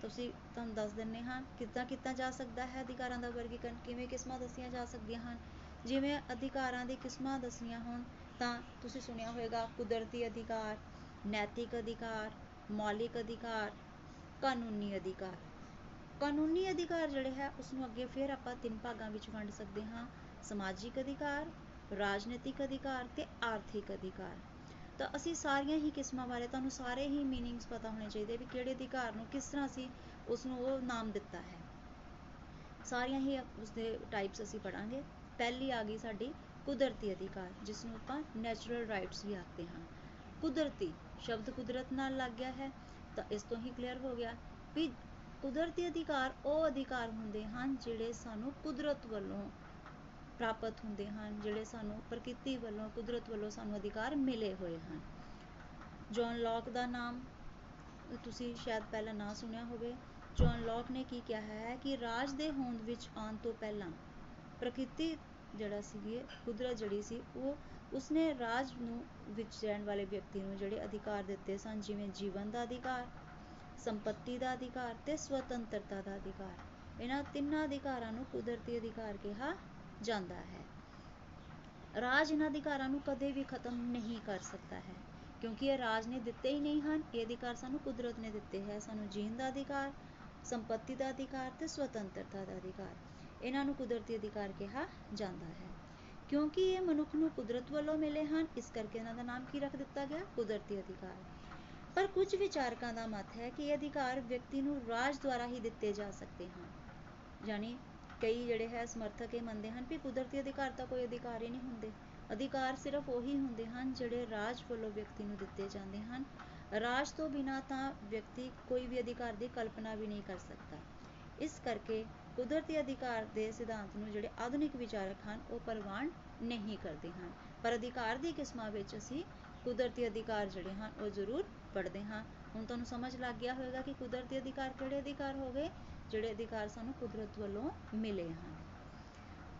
ਤੁਸੀਂ ਤੁਹਾਨੂੰ ਦੱਸ ਦਿੰਨੇ ਹਾਂ, ਕਿੱਦਾਂ ਕੀਤਾ ਜਾ ਸਕਦਾ ਹੈ ਅਧਿਕਾਰਾਂ ਦਾ ਵਰਗੀਕਰਨ, ਕਿਵੇਂ ਕਿਸਮਾਂ ਦੱਸੀਆਂ ਜਾ ਸਕਦੀਆਂ ਹਨ, ਜਿਵੇਂ ਅਧਿਕਾਰਾਂ ਦੀ ਕਿਸਮਾਂ ਦੱਸੀਆਂ ਹੋਣ ਤਾਂ ਤੁਸੀਂ ਸੁਣਿਆ ਹੋਵੇਗਾ ਕੁਦਰਤੀ ਅਧਿਕਾਰ, ਨੈਤਿਕ ਅਧਿਕਾਰ, ਮੌਲਿਕ ਅਧਿਕਾਰ, ਕਾਨੂੰਨੀ ਅਧਿਕਾਰ। ਕਾਨੂੰਨੀ ਅਧਿਕਾਰ ਜਿਹੜੇ ਹੈ ਉਸ ਨੂੰ ਅੱਗੇ ਫਿਰ ਆਪਾਂ ਤਿੰਨ ਭਾਗਾਂ ਵਿੱਚ ਵੰਡ ਸਕਦੇ ਹਾਂ, ਸਮਾਜਿਕ ਅਧਿਕਾਰ, ਰਾਜਨੀਤਿਕ ਅਧਿਕਾਰ ਤੇ ਆਰਥਿਕ ਅਧਿਕਾਰ। ਤਾਂ ਅਸੀਂ ਸਾਰੀਆਂ ਹੀ ਕਿਸਮਾਂ ਬਾਰੇ ਤੁਹਾਨੂੰ ਸਾਰੇ ਹੀ ਮੀਨਿੰਗਸ ਪਤਾ ਹੋਣੇ ਚਾਹੀਦੇ ਵੀ ਕਿਹੜੇ ਅਧਿਕਾਰ ਨੂੰ ਕਿਸ ਤਰ੍ਹਾਂ ਅਸੀਂ ਉਸ ਨੂੰ ਉਹ ਨਾਮ ਦਿੱਤਾ ਹੈ। ਸਾਰੀਆਂ ਹੀ ਉਸਦੇ ਟਾਈਪਸ ਅਸੀਂ ਪੜਾਂਗੇ ਪਹਿਲੀ ਆ ਗਈ ਸਾਡੀ ਕੁਦਰਤੀ ਅਧਿਕਾਰ ਜਿਸ ਨੂੰ ਆਪਾਂ ਨੈਚੁਰਲ ਰਾਈਟਸ ਵੀ ਆਖਦੇ ਹਾਂ। ਕੁਦਰਤੀ ਸ਼ਬਦ ਕੁਦਰਤ ਨਾਲ ਲੱਗ ਗਿਆ ਹੈ, ਤਾਂ ਇਸ ਤੋਂ ਹੀ ਕਲੀਅਰ ਹੋ ਗਿਆ ਵੀ ਕੁਦਰਤੀ ਅਧਿਕਾਰ ਉਹ ਅਧਿਕਾਰ ਹੁੰਦੇ ਹਨ ਜਿਹੜੇ ਸਾਨੂੰ ਕੁਦਰਤ ਵੱਲੋਂ ਪ੍ਰਾਪਤ ਹੁੰਦੇ ਹਨ, ਜਿਹੜੇ ਸਾਨੂੰ ਪ੍ਰਕਿਰਤੀ ਵੱਲੋਂ, ਕੁਦਰਤ ਵੱਲੋਂ ਸਾਨੂੰ ਅਧਿਕਾਰ ਮਿਲੇ ਹੋਏ ਹਨ। ਜੌਨ ਲੌਕ ਦਾ ਨਾਮ, ਤੁਸੀਂ ਸ਼ਾਇਦ ਪਹਿਲਾਂ ਨਾ ਸੁਣਿਆ ਹੋਵੇ। ਜੌਨ ਲੌਕ ਨੇ ਕੀ ਕਿਹਾ ਹੈ ਕਿ ਰਾਜ ਦੇ ਹੋਂਦ ਵਿੱਚ ਆਉਣ ਤੋਂ ਪਹਿਲਾਂ ਪ੍ਰਕਿਰਤੀ ਜਿਹੜਾ ਸੀ ਕੁਦਰਤ ਜਿਹੜੀ ਸੀ, ਉਹ ਉਸਨੇ ਰਾਜ ਨੂੰ ਵਿੱਚ ਰਹਿਣ ਵਾਲੇ ਵਿਅਕਤੀ ਨੂੰ ਜਿਹੜੇ ਅਧਿਕਾਰ ਦਿੱਤੇ ਸਨ, ਜਿਵੇਂ ਜੀਵਨ ਦਾ ਅਧਿਕਾਰ, ਸੰਪਤੀ ਦਾ ਅਧਿਕਾਰ ਤੇ ਸੁਤੰਤਰਤਾ ਦਾ ਅਧਿਕਾਰ। ਇਹਨਾਂ ਤਿੰਨਾਂ ਅਧਿਕਾਰਾਂ ਨੂੰ ਕੁਦਰਤੀ ਅਧਿਕਾਰ ਕਿਹਾ ਜਾਂਦਾ ਹੈ। ਰਾਜ ਇਹਨਾਂ ਅਧਿਕਾਰਾਂ ਨੂੰ ਕਦੇ ਵੀ ਖਤਮ ਨਹੀਂ ਕਰ ਸਕਦਾ ਹੈ, ਕਿਉਂਕਿ ਇਹ ਰਾਜ ਨੇ ਦਿੱਤੇ ਹੀ ਨਹੀਂ ਹਨ। ਇਹ ਅਧਿਕਾਰ ਸਾਨੂੰ ਕੁਦਰਤ ਨੇ ਦਿੱਤੇ ਹੈ। ਸਾਨੂੰ ਜੀਣ ਦਾ ਅਧਿਕਾਰ, ਸੰਪਤੀ ਦਾ ਅਧਿਕਾਰ ਤੇ ਸੁਤੰਤਰਤਾ ਦਾ ਅਧਿਕਾਰ ਇਹਨਾਂ ਨੂੰ ਕੁਦਰਤੀ ਅਧਿਕਾਰ ਕਿਹਾ ਜਾਂਦਾ ਹੈ। ਕਿਉਂਕਿ ਇਹ ਮਨੁੱਖ ਨੂੰ ਕੁਦਰਤ ਵੱਲੋਂ ਮਿਲੇ ਹਨ, ਇਸ ਕਰਕੇ ਇਹਨਾਂ ਦਾ ਨਾਮ ਕੀ ਰੱਖ ਦਿੱਤਾ ਗਿਆ? ਕੁਦਰਤੀ ਅਧਿਕਾਰ। ਪਰ ਕੁਝ ਵਿਚਾਰਕਾਂ ਦਾ ਮਤ ਹੈ ਕਿ ਇਹ ਅਧਿਕਾਰ ਵਿਅਕਤੀ ਨੂੰ ਰਾਜ ਦੁਆਰਾ ਹੀ ਦਿੱਤੇ ਜਾ ਸਕਦੇ ਹਨ। ਯਾਨੀ ਕਈ ਜਿਹੜੇ ਹੈ ਸਮਰਥਕ ਇਹ ਮੰਨਦੇ ਹਨ ਕਿ ਕੁਦਰਤੀ ਅਧਿਕਾਰ ਤਾਂ ਕੋਈ ਅਧਿਕਾਰ ਹੀ ਨਹੀਂ ਹੁੰਦੇ। ਅਧਿਕਾਰ ਸਿਰਫ ਉਹੀ ਹੁੰਦੇ ਹਨ ਜਿਹੜੇ ਰਾਜ ਵੱਲੋਂ ਵਿਅਕਤੀ ਨੂੰ ਦਿੱਤੇ ਜਾਂਦੇ ਹਨ। ਰਾਜ ਤੋਂ ਬਿਨਾਂ ਤਾਂ ਵਿਅਕਤੀ ਕੋਈ ਵੀ ਅਧਿਕਾਰ ਦੀ ਕਲਪਨਾ ਵੀ ਨਹੀਂ ਕਰ ਸਕਦਾ। ਇਸ ਕਰਕੇ ਕੁਦਰਤੀ ਅਧਿਕਾਰ ਦੇ ਸਿਧਾਂਤ ਨੂੰ ਜਿਹੜੇ ਆਧੁਨਿਕ ਵਿਚਾਰਕ ਹਨ, ਉਹ ਪ੍ਰਵਾਨ ਨਹੀਂ ਕਰਦੇ ਹਨ। ਪਰ ਅਧਿਕਾਰ ਦੀ ਕਿਸਮਾਂ ਵਿੱਚ ਅਸੀਂ ਕੁਦਰਤੀ ਅਧਿਕਾਰ ਜਿਹੜੇ ਹਨ, ਉਹ ਜ਼ਰੂਰ ਪੜ੍ਹਦੇ ਹਾਂ। ਹੁਣ ਤੁਹਾਨੂੰ ਸਮਝ ਲੱਗ ਗਿਆ ਹੋਵੇਗਾ ਕਿ ਕੁਦਰਤੀ ਅਧਿਕਾਰ ਕਿਹੜੇ ਅਧਿਕਾਰ ਹੋ ਗਏ? ਜਿਹੜੇ ਅਧਿਕਾਰ ਸਾਨੂੰ ਕੁਦਰਤ ਵੱਲੋਂ ਮਿਲੇ ਹਨ।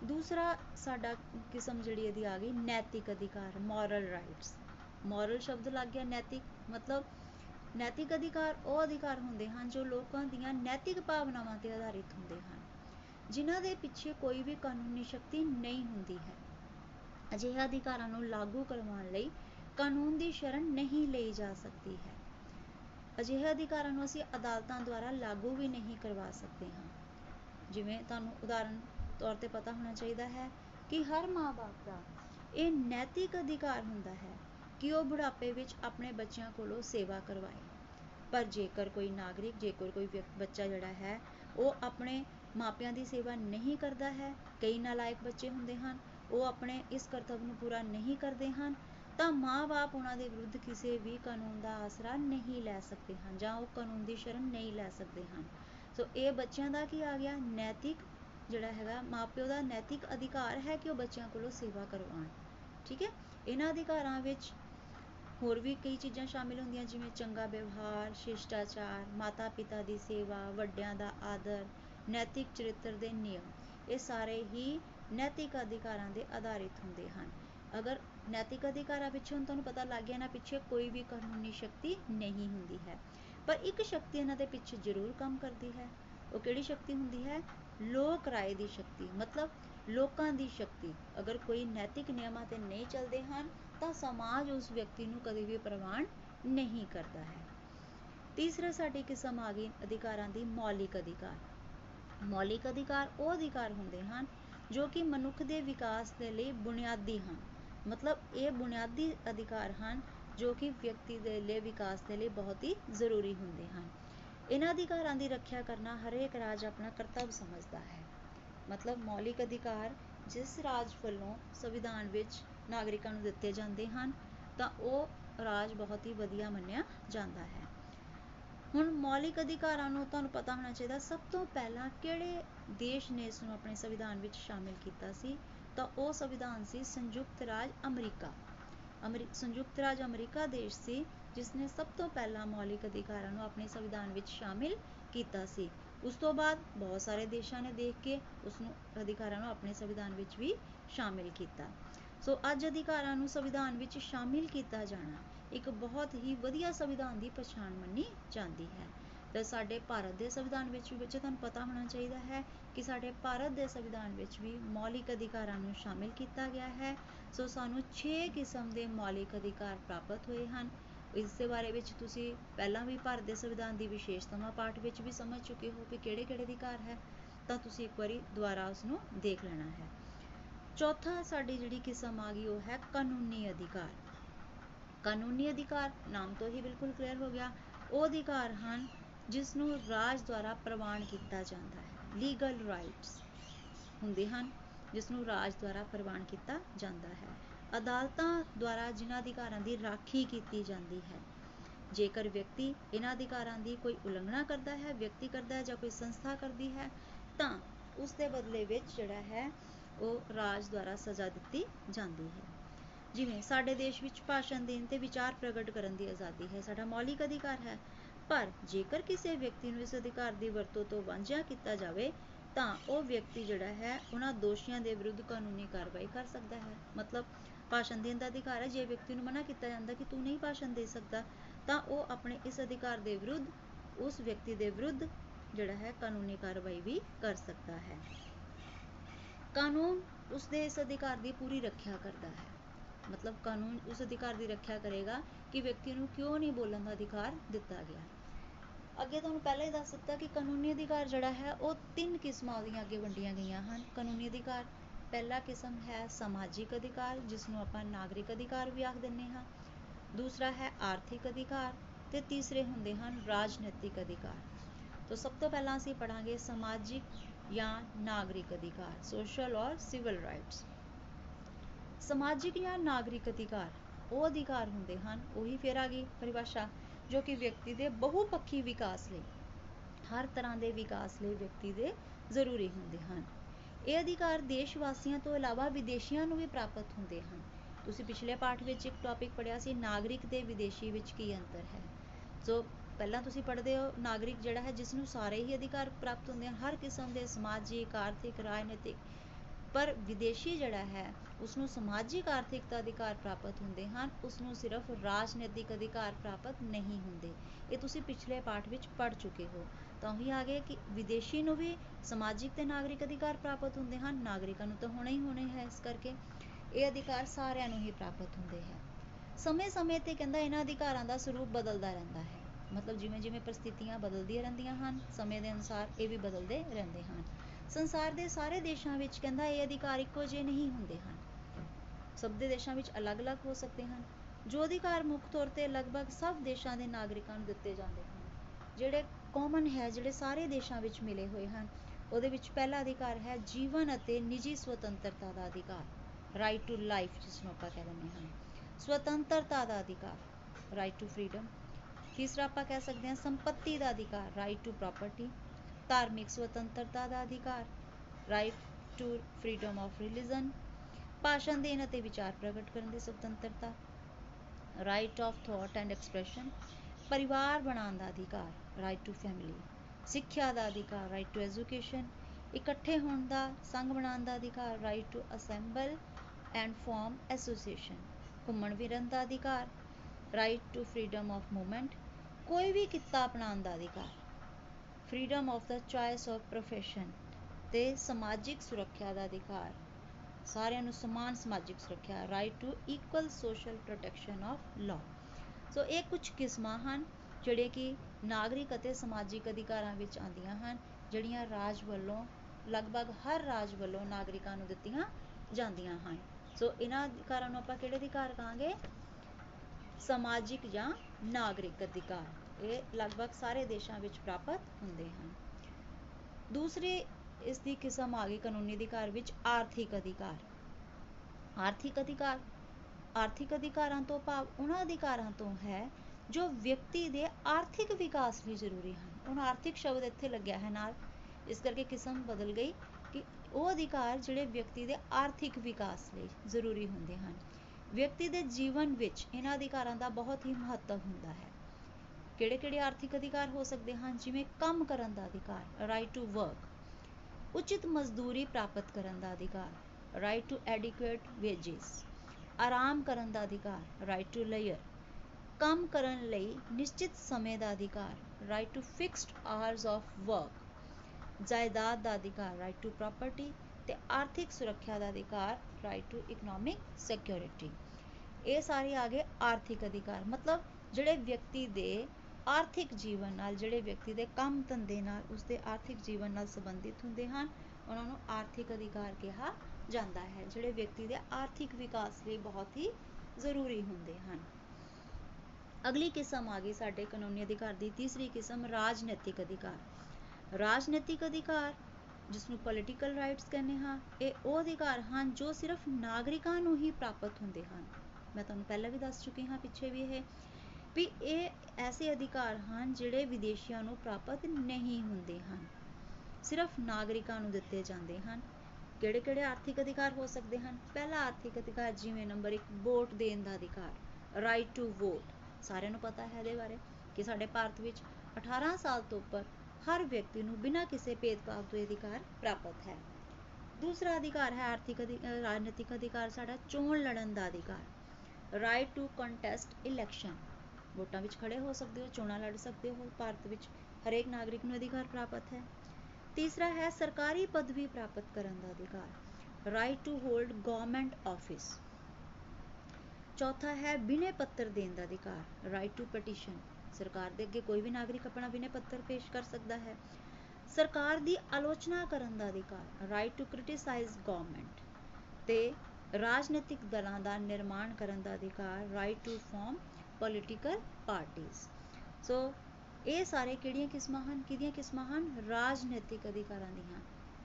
ਦੂਸਰਾ ਸਾਡਾ ਕਿਸਮ ਜਿਹੜੀ ਇਹਦੀ ਆ ਗਈ, ਨੈਤਿਕ ਅਧਿਕਾਰ ਮੋਰਲ ਰਾਈਟਸ ਮੋਰਲ ਸ਼ਬਦ ਲੱਗ ਗਿਆ ਨੈਤਿਕ, ਮਤਲਬ ਨੈਤਿਕ ਅਧਿਕਾਰ ਉਹ ਅਧਿਕਾਰ ਹੁੰਦੇ ਹਨ ਜੋ ਲੋਕਾਂ ਦੀਆਂ ਨੈਤਿਕ ਭਾਵਨਾਵਾਂ ਤੇ ਆਧਾਰਿਤ ਹੁੰਦੇ ਹਨ, ਜਿਨ੍ਹਾਂ ਦੇ ਪਿੱਛੇ ਕੋਈ ਵੀ ਕਾਨੂੰਨੀ ਸ਼ਕਤੀ ਨਹੀਂ ਹੁੰਦੀ ਹੈ। ਅਜਿਹੇ ਅਧਿਕਾਰਾਂ ਨੂੰ ਲਾਗੂ ਕਰਵਾਉਣ ਲਈ ਕਾਨੂੰਨ ਦੀ ਸ਼ਰਨ ਨਹੀਂ ਲਈ ਜਾ ਸਕਦੀ ਹੈ। ਅਜਿਹੇ ਅਧਿਕਾਰਾਂ ਨੂੰ ਅਸੀਂ ਅਦਾਲਤਾਂ ਦੁਆਰਾ ਲਾਗੂ ਵੀ ਨਹੀਂ ਕਰਵਾ ਸਕਦੇ ਹਾਂ। ਜਿਵੇਂ ਤੁਹਾਨੂੰ ਉਦਾਹਰਨ ਤੌਰ ਤੇ ਪਤਾ ਹੋਣਾ ਚਾਹੀਦਾ ਹੈ ਕਿ ਹਰ ਮਾਂ-ਬਾਪ ਦਾ ਇਹ ਨੈਤਿਕ ਅਧਿਕਾਰ ਹੁੰਦਾ ਹੈ ਕਿ ਉਹ ਬੁਢਾਪੇ ਵਿੱਚ ਆਪਣੇ ਬੱਚਿਆਂ ਕੋਲੋਂ ਸੇਵਾ ਕਰਵਾਏ। ਪਰ ਜੇਕਰ ਕੋਈ ਨਾਗਰਿਕ, ਜੇਕਰ ਕੋਈ ਬੱਚਾ ਜਿਹੜਾ ਹੈ, ਉਹ ਆਪਣੇ ਮਾਪਿਆਂ ਦੀ ਸੇਵਾ ਨਹੀਂ ਕਰਦਾ ਹੈ, ਕਈ ਨਾਲਾਇਕ ਬੱਚੇ ਹੁੰਦੇ ਹਨ, ਉਹ ਆਪਣੇ ਇਸ ਕਰਤੱਵ ਨੂੰ ਪੂਰਾ ਨਹੀਂ ਕਰਦੇ ਹਨ ਤਾਂ ਮਾਂ-ਬਾਪ ਉਹਨਾਂ ਦੇ ਵਿਰੁੱਧ ਕਿਸੇ ਵੀ ਕਾਨੂੰਨ ਦਾ ਆਸਰਾ ਨਹੀਂ ਲੈ ਸਕਦੇ ਹਨ ਜਾਂ ਉਹ ਕਾਨੂੰਨ ਦੀ ਸ਼ਰਨ ਨਹੀਂ ਲੈ ਸਕਦੇ ਹਨ। ਸੋ ਇਹ ਬੱਚਿਆਂ ਦਾ ਕੀ ਆ ਗਿਆ? ਨੈਤਿਕ ਜਿਹੜਾ ਹੈਗਾ, ਮਾਪਿਓ ਦਾ ਨੈਤਿਕ ਅਧਿਕਾਰ ਹੈ ਕਿ ਉਹ ਬੱਚਿਆਂ ਕੋਲੋਂ ਸੇਵਾ ਕਰਵਾਉਣ। ਠੀਕ ਹੈ? ਇਹਨਾਂ ਅਧਿਕਾਰਾਂ ਵਿੱਚ ਹੋਰ ਵੀ ਕਈ ਚੀਜ਼ਾਂ ਸ਼ਾਮਿਲ ਹੁੰਦੀਆਂ, ਜਿਵੇਂ ਚੰਗਾ ਵਿਵਹਾਰ, ਸ਼ਿਸ਼ਟਾਚਾਰ ਮਾਤਾ ਪਿਤਾ ਦੀ ਸੇਵਾ, ਵੱਡਿਆਂ ਦਾ ਆਦਰ, ਨੈਤਿਕ ਚਰਿੱਤਰ ਦੇ ਨਿਯਮ। ਇਹ ਸਾਰੇ ਹੀ ਨੈਤਿਕ ਅਧਿਕਾਰਾਂ ਦੇ ਆਧਾਰਿਤ ਹੁੰਦੇ ਹਨ। ਅਗਰ ਨੈਤਿਕ ਅਧਿਕਾਰਾਂ ਪਿੱਛੇ ਹੁਣ ਤੁਹਾਨੂੰ ਪਤਾ ਲੱਗ ਗਿਆ ਨਾ, ਪਿੱਛੇ ਕੋਈ ਵੀ ਕਾਨੂੰਨੀ ਸ਼ਕਤੀ ਨਹੀਂ ਹੁੰਦੀ ਹੈ। ਪਰ ਇੱਕ ਸ਼ਕਤੀ ਇਹਨਾਂ ਦੇ ਪਿੱਛੇ ਜ਼ਰੂਰ ਕੰਮ ਕਰਦੀ ਹੈ। ਉਹ ਕਿਹੜੀ ਸ਼ਕਤੀ ਹੁੰਦੀ ਹੈ? ਲੋਕ ਰਾਏ ਦੀ ਸ਼ਕਤੀ, ਮਤਲਬ ਲੋਕਾਂ ਦੀ ਸ਼ਕਤੀ। ਅਗਰ ਕੋਈ ਨੈਤਿਕ ਨਿਯਮਾਂ ਤੇ ਨਹੀਂ ਚੱਲਦੇ ਹਨ, ਤਾਂ ਸਮਾਜ ਉਸ ਵਿਅਕਤੀ ਨੂੰ ਕਦੇ ਵੀ ਪ੍ਰਵਾਨ ਨਹੀਂ ਕਰਦਾ ਹੈ। ਤੀਸਰਾ ਸਾਡੀ ਕਿਸਮ ਆ ਗਈ ਅਧਿਕਾਰਾਂ ਦੀ ਮੌਲਿਕ ਅਧਿਕਾਰ। ਮੌਲਿਕ ਅਧਿਕਾਰ ਉਹ ਅਧਿਕਾਰ ਹੁੰਦੇ ਹਨ ਜੋ ਕਿ ਮਨੁੱਖ ਦੇ ਵਿਕਾਸ ਦੇ ਲਈ ਬੁਨਿਆਦੀ ਹਨ। ਮਤਲਬ ਇਹ ਬੁਨਿਆਦੀ ਅਧਿਕਾਰ ਹਨ ਜੋ ਕਿ ਵਿਅਕਤੀ ਦੇ ਲਈ ਵਿਕਾਸ ਦੇ ਲਈ ਬਹੁਤ ਹੀ ਜ਼ਰੂਰੀ ਹੁੰਦੇ ਹਨ। ਇਹਨਾਂ ਅਧਿਕਾਰਾਂ ਦੀ ਰੱਖਿਆ ਕਰਨਾ ਹਰੇਕ ਰਾਜ ਆਪਣਾ ਕਰਤੱਵ ਸਮਝਦਾ ਹੈ। ਮਤਲਬ ਮੌਲਿਕ ਅਧਿਕਾਰ ਜਿਸ ਰਾਜ ਵੱਲੋਂ ਸੰਵਿਧਾਨ ਵਿੱਚ ਨਾਗਰਿਕਾਂ ਨੂੰ ਦਿੱਤੇ ਜਾਂਦੇ ਹਨ, ਤਾਂ ਉਹ ਰਾਜ ਬਹੁਤ ਹੀ ਵਧੀਆ ਮੰਨਿਆ ਜਾਂਦਾ ਹੈ। ਹੁਣ ਮੌਲਿਕ ਅਧਿਕਾਰਾਂ ਨੂੰ ਤੁਹਾਨੂੰ ਪਤਾ ਹੋਣਾ ਚਾਹੀਦਾ, ਸਭ ਤੋਂ ਪਹਿਲਾਂ ਕਿਹੜੇ ਦੇਸ਼ ਨੇ ਇਸ ਨੂੰ ਆਪਣੇ ਸੰਵਿਧਾਨ ਵਿੱਚ ਸ਼ਾਮਿਲ ਕੀਤਾ ਸੀ? ਤਾਂ ਉਹ ਸੰਵਿਧਾਨ ਸੀ ਸੰਯੁਕਤ ਰਾਜ ਅਮਰੀਕਾ। ਅਮਰੀ, ਸੰਯੁਕਤ ਰਾਜ ਅਮਰੀਕਾ ਦੇਸ਼ ਸੀ ਜਿਸ ਨੇ ਸਭ ਤੋਂ ਪਹਿਲਾਂ ਮੌਲਿਕ ਅਧਿਕਾਰਾਂ ਨੂੰ ਆਪਣੇ ਸੰਵਿਧਾਨ ਵਿੱਚ ਸ਼ਾਮਿਲ ਕੀਤਾ ਸੀ। ਉਸ ਤੋਂ ਬਾਅਦ ਬਹੁਤ ਸਾਰੇ ਦੇਸ਼ਾਂ ਨੇ ਦੇਖ ਕੇ ਉਸ ਨੂੰ ਅਧਿਕਾਰਾਂ ਨੂੰ ਆਪਣੇ ਸੰਵਿਧਾਨ ਵਿੱਚ ਵੀ ਸ਼ਾਮਿਲ ਕੀਤਾ। ਸੋ ਅੱਜ ਅਧਿਕਾਰਾਂ ਨੂੰ ਸੰਵਿਧਾਨ ਵਿੱਚ ਸ਼ਾਮਿਲ ਕੀਤਾ ਜਾਣਾ ਇੱਕ ਬਹੁਤ ਹੀ ਵਧੀਆ ਸੰਵਿਧਾਨ ਦੀ ਪਛਾਣ ਮੰਨੀ ਜਾਂਦੀ ਹੈ। ਤੇ ਸਾਡੇ ਭਾਰਤ ਦੇ ਸੰਵਿਧਾਨ ਵਿੱਚ ਵੀ ਬੱਚੇ, ਤੁਹਾਨੂੰ ਪਤਾ ਹੋਣਾ ਚਾਹੀਦਾ ਹੈ ਕਿ ਸਾਡੇ ਭਾਰਤ ਦੇ ਸੰਵਿਧਾਨ ਵਿੱਚ ਵੀ ਮੌਲਿਕ ਅਧਿਕਾਰਾਂ ਨੂੰ ਸ਼ਾਮਿਲ ਕੀਤਾ ਗਿਆ ਹੈ। ਸੋ ਸਾਨੂੰ 6 ਕਿਸਮ ਦੇ ਮੌਲਿਕ ਅਧਿਕਾਰ ਪ੍ਰਾਪਤ ਹੋਏ ਹਨ। ਇਸ ਦੇ ਬਾਰੇ ਵਿੱਚ ਤੁਸੀਂ ਪਹਿਲਾਂ ਵੀ ਭਾਰਤ ਦੇ ਸੰਵਿਧਾਨ ਦੀ ਵਿਸ਼ੇਸ਼ਤਾਵਾਂ ਪਾਠ ਵਿੱਚ ਵੀ ਸਮਝ ਚੁੱਕੇ ਹੋ ਕਿ ਕਿਹੜੇ ਕਿਹੜੇ ਅਧਿਕਾਰ ਹੈ, ਤਾਂ ਤੁਸੀਂ ਇੱਕ ਵਾਰੀ ਦੁਬਾਰਾ ਉਸ ਨੂੰ ਦੇਖ ਲੈਣਾ ਹੈ। ਚੌਥਾ ਸਾਡੀ ਜਿਹੜੀ ਕਿਸਮ ਆ ਗਈ, ਉਹ ਹੈ ਕਾਨੂੰਨੀ ਅਧਿਕਾਰ। ਕਾਨੂੰਨੀ ਅਧਿਕਾਰ, ਨਾਮ ਤੋਂ ਹੀ ਬਿਲਕੁਲ ਕਲੀਅਰ ਹੋ ਗਿਆ। ਉਹ ਅਧਿਕਾਰ ਹਨ ਜਿਸ ਨੂੰ ਰਾਜ ਦੁਆਰਾ ਪ੍ਰਵਾਨ ਕੀਤਾ ਜਾਂਦਾ ਹੈ ਲੀਗਲ ਰਾਈਟਸ ਹੁੰਦੇ ਹਨ ਜਿਸ ਨੂੰ ਰਾਜ ਦੁਆਰਾ ਪ੍ਰਵਾਨ ਕੀਤਾ ਜਾਂਦਾ ਹੈ। ਅਦਾਲਤਾਂ ਦੁਆਰਾ ਜਿਨ੍ਹਾਂ ਅਧਿਕਾਰਾਂ ਦੀ ਰਾਖੀ ਕੀਤੀ ਜਾਂਦੀ ਹੈ, ਜੇਕਰ ਵਿਅਕਤੀ ਇਹਨਾਂ ਅਧਿਕਾਰਾਂ ਦੀ ਕੋਈ ਉਲੰਘਣਾ ਕਰਦਾ ਹੈ, ਵਿਅਕਤੀ ਕਰਦਾ ਹੈ ਜਾਂ ਕੋਈ ਸੰਸਥਾ ਕਰਦੀ ਹੈ, ਤਾਂ ਉਸ ਦੇ ਬਦਲੇ ਵਿੱਚ ਜਿਹੜਾ ਹੈ, ਉਹ ਰਾਜ ਦੁਆਰਾ ਸਜ਼ਾ ਦਿੱਤੀ ਜਾਂਦੀ ਹੈ। ਜਿਵੇਂ ਸਾਡੇ ਦੇਸ਼ ਵਿੱਚ ਭਾਸ਼ਣ ਦੇਣ ਤੇ ਵਿਚਾਰ ਪ੍ਰਗਟ ਕਰਨ ਦੀ ਆਜ਼ਾਦੀ ਹੈ, ਸਾਡਾ ਮੌਲਿਕ ਅਧਿਕਾਰ ਹੈ ਪਰ ਜੇਕਰ ਕਿਸੇ ਵਿਅਕਤੀ ਨੂੰ ਇਸ ਅਧਿਕਾਰ ਦੀ ਵਰਤੋਂ ਤੋਂ ਵਾਂਝਿਆ ਕੀਤਾ ਜਾਵੇ, ਤਾਂ ਉਹ ਵਿਅਕਤੀ ਜਿਹੜਾ ਹੈ, ਉਹਨਾਂ ਦੋਸ਼ੀਆਂ ਦੇ ਵਿਰੁੱਧ ਕਾਨੂੰਨੀ ਕਾਰਵਾਈ ਕਰ ਸਕਦਾ ਹੈ। ਮਤਲਬ ਭਾਸ਼ਣ ਦੇਣ ਦਾ ਅਧਿਕਾਰ ਹੈ, ਜੇ ਵਿਅਕਤੀ ਨੂੰ ਮਨਾ ਕੀਤਾ ਜਾਂਦਾ ਕਿ ਤੂੰ ਨਹੀਂ ਭਾਸ਼ਣ ਦੇ ਸਕਦਾ, ਤਾਂ ਉਹ ਆਪਣੇ ਇਸ ਅਧਿਕਾਰ ਦੇ ਵਿਰੁੱਧ, ਉਸ ਵਿਅਕਤੀ ਦੇ ਵਿਰੁੱਧ ਜਿਹੜਾ ਹੈ, ਕਾਨੂੰਨੀ ਕਾਰਵਾਈ ਵੀ ਕਰ ਸਕਦਾ ਹੈ। ਕਾਨੂੰਨ ਉਸ ਦੇ ਇਸ ਅਧਿਕਾਰ ਦੀ ਪੂਰੀ ਰੱਖਿਆ ਕਰਦਾ ਹੈ। ਮਤਲਬ ਕਾਨੂੰਨ ਉਸ ਅਧਿਕਾਰ ਦੀ ਰੱਖਿਆ ਕਰੇਗਾ ਕਿ ਵਿਅਕਤੀ ਨੂੰ ਕਿਉਂ ਨਹੀਂ ਬੋਲਣ ਦਾ ਅਧਿਕਾਰ ਦਿੱਤਾ ਗਿਆ। ਅੱਗੇ ਤੁਹਾਨੂੰ ਪਹਿਲਾਂ ਹੀ ਦੱਸ ਦਿੱਤਾ ਕਿ ਕਾਨੂੰਨੀ ਅਧਿਕਾਰ ਜਿਹੜਾ ਹੈ, ਉਹ ਤਿੰਨ ਕਿਸਮਾਂ ਦੀਆਂ ਅੱਗੇ ਵੰਡੀਆਂ ਗਈਆਂ ਹਨ। ਕਾਨੂੰਨੀ ਅਧਿਕਾਰ, ਪਹਿਲਾ ਕਿਸਮ ਹੈ ਸਮਾਜਿਕ ਅਧਿਕਾਰ ਜਿਸ ਨੂੰ ਆਪਾਂ ਨਾਗਰਿਕ ਅਧਿਕਾਰ ਵੀ ਆਖ ਦਿੰਦੇ ਹਾਂ। ਦੂਸਰਾ ਹੈ ਆਰਥਿਕ ਅਧਿਕਾਰ ਤੇ ਤੀਸਰੇ ਹੁੰਦੇ ਹਨ ਰਾਜਨੀਤਿਕ ਅਧਿਕਾਰ। ਤੋਂ ਸਭ ਤੋਂ ਪਹਿਲਾਂ ਅਸੀਂ ਪੜਾਂਗੇ ਸਮਾਜਿਕ ਜਾਂ ਨਾਗਰਿਕ ਅਧਿਕਾਰ ਸੋਸ਼ਲ ਔਰ ਸਿਵਲ ਰਾਈਟਸ ਸਮਾਜਿਕ ਜਾਂ ਨਾਗਰਿਕ ਅਧਿਕਾਰ, ਉਹ ਅਧਿਕਾਰ ਹੁੰਦੇ ਹਨ, ਉਹੀ ਫਿਰ ਆ ਗਈ ਪਰਿਭਾਸ਼ਾ, ਜੋ ਕਿ ਵਿਅਕਤੀ ਦੇ ਬਹੁਪੱਖੀ ਵਿਕਾਸ ਲਈ, ਹਰ ਤਰ੍ਹਾਂ ਦੇ ਵਿਕਾਸ ਲਈ ਵਿਅਕਤੀ ਦੇ ਜ਼ਰੂਰੀ ਹੁੰਦੇ ਹਨ। ਇਹ ਅਧਿਕਾਰ ਦੇਸ਼ ਵਾਸੀਆਂ ਤੋਂ ਇਲਾਵਾ ਵਿਦੇਸ਼ੀਆਂ ਨੂੰ ਵੀ ਪ੍ਰਾਪਤ ਹੁੰਦੇ ਹਨ। ਤੁਸੀਂ ਪਿਛਲੇ ਪਾਠ ਵਿੱਚ ਇੱਕ ਟੌਪਿਕ ਪੜਿਆ ਸੀ, ਨਾਗਰਿਕ ਤੇ ਵਿਦੇਸ਼ੀ ਵਿੱਚ ਕੀ ਅੰਤਰ ਹੈ। ਸੋ ਪਹਿਲਾਂ ਤੁਸੀਂ ਪੜ੍ਹਦੇ ਹੋ, ਨਾਗਰਿਕ ਜਿਹੜਾ ਹੈ, ਜਿਸ ਨੂੰ ਸਾਰੇ ਹੀ ਅਧਿਕਾਰ ਪ੍ਰਾਪਤ ਹੁੰਦੇ ਹਨ, ਹਰ ਕਿਸਮ ਦੇ ਸਮਾਜਿਕ, ਆਰਥਿਕ, ਰਾਜਨੀਤਿਕ ਪਰ ਵਿਦੇਸ਼ੀ ਜਿਹੜਾ ਹੈ ਉਸ ਨੂੰ ਸਮਾਜਿਕ ਆਰਥਿਕਤਾ ਅਧਿਕਾਰ ਪ੍ਰਾਪਤ ਹੁੰਦੇ ਹਨ ਉਸ ਨੂੰ ਸਿਰਫ ਰਾਜਨੀਤਿਕ ਅਧਿਕਾਰ ਪ੍ਰਾਪਤ ਨਹੀਂ ਹੁੰਦੇ। ਇਹ ਤੁਸੀਂ ਪਿਛਲੇ ਪਾਠ ਵਿੱਚ ਪੜ੍ਹ ਚੁੱਕੇ ਹੋ। ਤਾਂ ਹੀ ਆ ਗਏ ਕਿ ਵਿਦੇਸ਼ੀ ਨੂੰ ਵੀ ਸਮਾਜਿਕ ਤੇ ਨਾਗਰਿਕ ਅਧਿਕਾਰ ਪ੍ਰਾਪਤ ਹੁੰਦੇ ਹਨ, ਨਾਗਰਿਕਾਂ ਨੂੰ ਤਾਂ ਹੋਣਾ ਹੀ ਹੋਣੇ ਹੈ ਇਸ ਕਰਕੇ। ਇਹ ਅਧਿਕਾਰ ਸਾਰਿਆਂ ਨੂੰ ਹੀ ਪ੍ਰਾਪਤ ਹੁੰਦੇ ਹੈ। ਸਮੇਂ-ਸਮੇਂ ਤੇ ਕਹਿੰਦਾ ਇਹਨਾਂ ਅਧਿਕਾਰਾਂ ਦਾ ਸਰੂਪ ਬਦਲਦਾ ਰਹਿੰਦਾ ਹੈ। ਮਤਲਬ ਜਿਵੇਂ ਜਿਵੇਂ ਪ੍ਰਸਥਿਤੀਆਂ ਬਦਲਦੀਆਂ ਰਹਿੰਦੀਆਂ ਹਨ, ਸਮੇਂ ਦੇ ਅਨੁਸਾਰ ਇਹ ਵੀ ਬਦਲਦੇ ਰਹਿੰਦੇ ਹਨ। ਸੰਸਾਰ ਦੇ ਸਾਰੇ ਦੇਸ਼ਾਂ ਵਿੱਚ ਕਹਿੰਦਾ ਇਹ ਅਧਿਕਾਰ ਇੱਕੋ ਜਿਹੇ ਨਹੀਂ ਹੁੰਦੇ ਹਨ। ਸਭ ਦੇ ਦੇਸ਼ਾਂ ਵਿੱਚ ਅਲੱਗ-ਅਲੱਗ ਹੋ ਸਕਦੇ ਹਨ, ਜੋ ਅਧਿਕਾਰ ਮੁੱਖ ਤੌਰ ਤੇ ਲਗਭਗ ਸਭ ਦੇਸ਼ਾਂ ਦੇ ਨਾਗਰਿਕਾਂ ਨੂੰ ਦਿੱਤੇ ਜਾਂਦੇ ਹਨ। ਜਿਹੜੇ ਕਾਮਨ ਹੈ, ਜਿਹੜੇ ਸਾਰੇ ਦੇਸ਼ਾਂ ਵਿੱਚ ਮਿਲੇ ਹੋਏ ਹਨ, ਉਹਦੇ ਵਿੱਚ ਪਹਿਲਾ ਅਧਿਕਾਰ ਹੈ ਜੀਵਨ ਅਤੇ ਨਿੱਜੀ ਸੁਤੰਤਰਤਾ ਦਾ ਅਧਿਕਾਰ ਰਾਈਟ ਟੂ ਲਾਈਫ ਜਿਸ ਨੂੰ ਆਪਾਂ ਕਹਿੰਦੇ ਹਾਂ। ਸੁਤੰਤਰਤਾ ਦਾ ਅਧਿਕਾਰ ਰਾਈਟ ਟੂ ਫਰੀडम ਤੀਸਰਾ ਆਪਾਂ ਕਹਿ ਸਕਦੇ ਹਾਂ ਸੰਪਤੀ ਦਾ ਅਧਿਕਾਰ ਰਾਈਟ ਟੂ ਪ੍ਰਾਪਰਟੀ ਧਾਰਮਿਕ ਸੁਤੰਤਰਤਾ ਦਾ ਅਧਿਕਾਰ right to freedom of religion ਭਾਸ਼ਣ ਦੇਣ ਅਤੇ ਵਿਚਾਰ ਪ੍ਰਗਟ ਕਰਨ ਦੀ ਸੁਤੰਤਰਤਾ right of thought and expression ਪਰਿਵਾਰ ਬਣਾਉਣ ਦਾ ਅਧਿਕਾਰ right to family ਸਿੱਖਿਆ ਦਾ ਅਧਿਕਾਰ right to education ਇਕੱਠੇ ਹੋਣ ਦਾ ਸੰਗ ਬਣਾਉਣ ਦਾ ਅਧਿਕਾਰ right to assemble and form association ਘੁੰਮਣ ਫਿਰਨ ਦਾ ਅਧਿਕਾਰ right to freedom of movement ਕੋਈ ਵੀ ਕਿੱਤਾ ਅਪਣਾਉਣ ਦਾ ਅਧਿਕਾਰ freedom of the choice of profession ਤੇ ਸਮਾਜਿਕ ਸੁਰੱਖਿਆ ਦਾ ਅਧਿਕਾਰ। ਸਾਰਿਆਂ ਨੂੰ ਸਮਾਨ ਸਮਾਜਿਕ ਸੁਰੱਖਿਆ right to equal social protection of law so ਇਹ ਕੁਝ ਕਿਸਮਾਂ ਹਨ ਜਿਹੜੇ ਕਿ ਨਾਗਰਿਕ ਅਤੇ ਸਮਾਜਿਕ ਅਧਿਕਾਰਾਂ ਵਿੱਚ ਆਉਂਦੀਆਂ ਹਨ, ਜਿਹੜੀਆਂ ਰਾਜ ਵੱਲੋਂ, ਲਗਭਗ ਹਰ ਰਾਜ ਵੱਲੋਂ ਨਾਗਰਿਕਾਂ ਨੂੰ ਦਿੱਤੀਆਂ ਜਾਂਦੀਆਂ ਹਨ। ਸੋ ਇਹਨਾਂ ਅਧਿਕਾਰਾਂ ਨੂੰ ਆਪਾਂ ਕਿਹੜੇ ਅਧਿਕਾਰ ਕਹਾਂਗੇ? ਸਮਾਜਿਕ ਜਾਂ ਨਾਗਰਿਕ ਅਧਿਕਾਰ। ਇਹ ਲਗਭਗ ਸਾਰੇ ਦੇਸ਼ਾਂ ਵਿੱਚ ਪ੍ਰਾਪਤ ਹੁੰਦੇ ਹਨ। ਦੂਸਰੀ, ਇਸ ਦੀ ਕਿਸਮ ਆ ਗਈ ਕਾਨੂੰਨੀ ਅਧਿਕਾਰ ਵਿੱਚ ਆਰਥਿਕ ਅਧਿਕਾਰ। ਆਰਥਿਕ ਅਧਿਕਾਰ, ਆਰਥਿਕ ਅਧਿਕਾਰਾਂ ਤੋਂ ਭਾਵ ਉਹਨਾਂ ਅਧਿਕਾਰਾਂ ਤੋਂ ਹੈ ਜੋ ਵਿਅਕਤੀ ਦੇ ਆਰਥਿਕ ਵਿਕਾਸ ਲਈ ਜ਼ਰੂਰੀ ਹਨ। ਹੁਣ ਆਰਥਿਕ ਸ਼ਬਦ ਇੱਥੇ ਲੱਗਿਆ ਹੈ ਨਾਲ। ਇਸ ਕਰਕੇ ਕਿਸਮ ਬਦਲ ਗਈ ਕਿ ਉਹ ਅਧਿਕਾਰ ਜਿਹੜੇ ਵਿਅਕਤੀ ਦੇ ਆਰਥਿਕ ਵਿਕਾਸ ਲਈ ਜ਼ਰੂਰੀ ਹੁੰਦੇ ਹਨ। ਵਿਅਕਤੀ ਦੇ ਜੀਵਨ ਵਿੱਚ ਇਹਨਾਂ ਅਧਿਕਾਰਾਂ ਦਾ ਬਹੁਤ ਹੀ ਮਹੱਤਵ ਹੁੰਦਾ ਹੈ। ਕਿਹੜੇ-ਕਿਹੜੇ ਆਰਥਿਕ ਅਧਿਕਾਰ ਹੋ ਸਕਦੇ ਹਨ? ਜਿਵੇਂ ਕੰਮ ਕਰਨ ਦਾ ਅਧਿਕਾਰ ਰਾਈਟ ਟੂ ਵਰਕ ਉਚਿਤ ਮਜ਼ਦੂਰੀ ਪ੍ਰਾਪਤ ਕਰਨ ਦਾ ਅਧਿਕਾਰ ਰਾਈਟ ਟੂ ਐਡਿਕੁਏਟ ਵੇਜਿਸ ਆਰਾਮ ਕਰਨ ਦਾ ਅਧਿਕਾਰ ਰਾਈਟ ਟੂ ਲੇਅਰ ਕੰਮ ਕਰਨ ਲਈ ਨਿਸ਼ਚਿਤ ਸਮੇਂ ਦਾ ਅਧਿਕਾਰ right to fixed hours of work ਜਾਇਦਾਦ ਦਾ ਅਧਿਕਾਰ ਰਾਈਟ ਟੂ ਪ੍ਰਾਪਰਟੀ ਤੇ ਆਰਥਿਕ ਸੁਰੱਖਿਆ ਦਾ ਅਧਿਕਾਰ ਰਾਈਟ ਟੂ ਇਕਨੋਮਿਕ ਸਿਕਿਉਰਿਟੀ ਇਹ ਸਾਰੇ ਆ ਗਏ ਆਰਥਿਕ ਅਧਿਕਾਰ। ਮਤਲਬ ਜਿਹੜੇ ਵਿਅਕਤੀ ਦੇ ਆਰਥਿਕ ਜੀਵਨ ਨਾਲ ਜਿਹੜੇ ਵਿਅਕਤੀ ਦੇ ਕੰਮ ਧੰਦੇ ਨਾਲ ਉਸਦੇ ਆਰਥਿਕ ਜੀਵਨ ਨਾਲ ਸੰਬੰਧਿਤ ਹੁੰਦੇ ਹਨ, ਉਹਨਾਂ ਨੂੰ ਆਰਥਿਕ ਅਧਿਕਾਰ ਕਿਹਾ ਜਾਂਦਾ ਹੈ, ਜਿਹੜੇ ਵਿਅਕਤੀ ਦੇ ਆਰਥਿਕ ਵਿਕਾਸ ਲਈ ਬਹੁਤ ਹੀ ਜ਼ਰੂਰੀ ਹੁੰਦੇ ਹਨ। ਅਗਲੀ ਕਿਸਮ ਆ ਗਈ ਸਾਡੇ ਕਾਨੂੰਨੀ ਅਧਿਕਾਰ ਦੀ, ਤੀਸਰੀ ਕਿਸਮ ਰਾਜਨੀਤਿਕ ਅਧਿਕਾਰ। ਰਾਜਨੀਤਿਕ ਅਧਿਕਾਰ ਜਿਸ ਨੂੰ ਪੋਲੀਟੀਕਲ ਰਾਈਟਸ ਕਹਿੰਦੇ ਹਾਂ, ਇਹ ਉਹ ਅਧਿਕਾਰ ਹਨ ਜੋ ਸਿਰਫ ਨਾਗਰਿਕਾਂ ਨੂੰ ਹੀ ਪ੍ਰਾਪਤ ਹੁੰਦੇ ਹਨ। ਮੈਂ ਤੁਹਾਨੂੰ ਪਹਿਲਾਂ ਵੀ ਦੱਸ ਚੁੱਕੀ ਹਾਂ ਪਿੱਛੇ ਵੀ ਇਹ। ਵੀ ਇਹ ਐਸੇ ਅਧਿਕਾਰ ਹਨ ਜਿਹੜੇ ਵਿਦੇਸ਼ੀਆਂ ਨੂੰ ਪ੍ਰਾਪਤ ਨਹੀਂ ਹੁੰਦੇ ਹਨ। ਸਿਰਫ ਨਾਗਰਿਕਾਂ ਨੂੰ ਦਿੱਤੇ ਜਾਂਦੇ ਹਨ। ਕਿਹੜੇ-ਕਿਹੜੇ ਆਰਥਿਕ ਅਧਿਕਾਰ ਹੋ ਸਕਦੇ ਹਨ? ਪਹਿਲਾ ਆਰਥਿਕ ਅਧਿਕਾਰ ਜਿਵੇਂ ਨੰਬਰ 1 ਵੋਟ ਦੇਣ ਦਾ ਅਧਿਕਾਰ ਰਾਈਟ ਟੂ ਵੋਟ ਸਾਰਿਆਂ ਨੂੰ ਪਤਾ ਹੈ ਇਹਦੇ ਬਾਰੇ ਕਿ ਸਾਡੇ ਭਾਰਤ ਵਿੱਚ 18 ਸਾਲ ਤੋਂ ਉੱਪਰ ਹਰ ਵਿਅਕਤੀ ਨੂੰ ਬਿਨਾਂ ਕਿਸੇ ਭੇਦਭਾਵ ਤੋਂ ਅਧਿਕਾਰ ਪ੍ਰਾਪਤ ਹੈ। ਦੂਸਰਾ ਅਧਿਕਾਰ ਹੈ ਆਰਥਿਕ ਰਾਜਨੀਤਿਕ ਅਧਿਕਾਰ, ਸਾਡਾ ਚੋਣ ਲੜਨ ਦਾ ਅਧਿਕਾਰ। ਰਾਈਟ ਟੂ ਕੰਟੈਸਟ ਇਲੈਕਸ਼ਨ ਵੋਟਾਂ ਵਿੱਚ ਖੜੇ ਹੋ ਸਕਦੇ ਹੋ, ਚੋਣਾਂ ਲੜ ਸਕਦੇ ਹੋ, ਭਾਰਤ ਵਿੱਚ ਹਰੇਕ ਨਾਗਰਿਕ ਨੂੰ ਅਧਿਕਾਰ ਪ੍ਰਾਪਤ ਹੈ। ਤੀਸਰਾ ਹੈ ਸਰਕਾਰੀ ਪਦਵੀ ਪ੍ਰਾਪਤ ਕਰਨ ਦਾ ਅਧਿਕਾਰ right to hold government office ਚੌਥਾ ਹੈ ਬਿਨੇ ਪੱਤਰ ਦੇਣ ਦਾ ਅਧਿਕਾਰ ਰਾਈਟ ਟੂ ਪਟੀਸ਼ਨ ਸਰਕਾਰ ਦੇ ਅੱਗੇ ਕੋਈ ਵੀ ਨਾਗਰਿਕ ਆਪਣਾ ਬਿਨੇ ਪੱਤਰ ਪੇਸ਼ ਕਰ ਸਕਦਾ ਹੈ। ਸਰਕਾਰ ਦੀ ਆਲੋਚਨਾ ਕਰਨ ਦਾ ਅਧਿਕਾਰ ਰਾਈਟ ਟੂ ਕ੍ਰਿਟਿਸਾਈਜ਼ ਗਵਰਨਮੈਂਟ ਤੇ ਰਾਜਨੀਤਿਕ ਦਲਾਂ ਦਾ ਨਿਰਮਾਣ ਕਰਨ ਦਾ ਅਧਿਕਾਰ ਰਾਈਟ ਟੂ ਫਾਰਮ ਪੋਲੀਟੀਕਲ ਪਾਰਟੀਆਂ ਸੋ ਇਹ ਸਾਰੇ ਕਿਹੜੀਆਂ ਕਿਸਮਾਂ ਹਨ? ਕਿਹਦੀਆਂ ਕਿਸਮਾਂ ਹਨ? ਰਾਜਨੀਤਿਕ ਅਧਿਕਾਰਾਂ ਦੀਆਂ,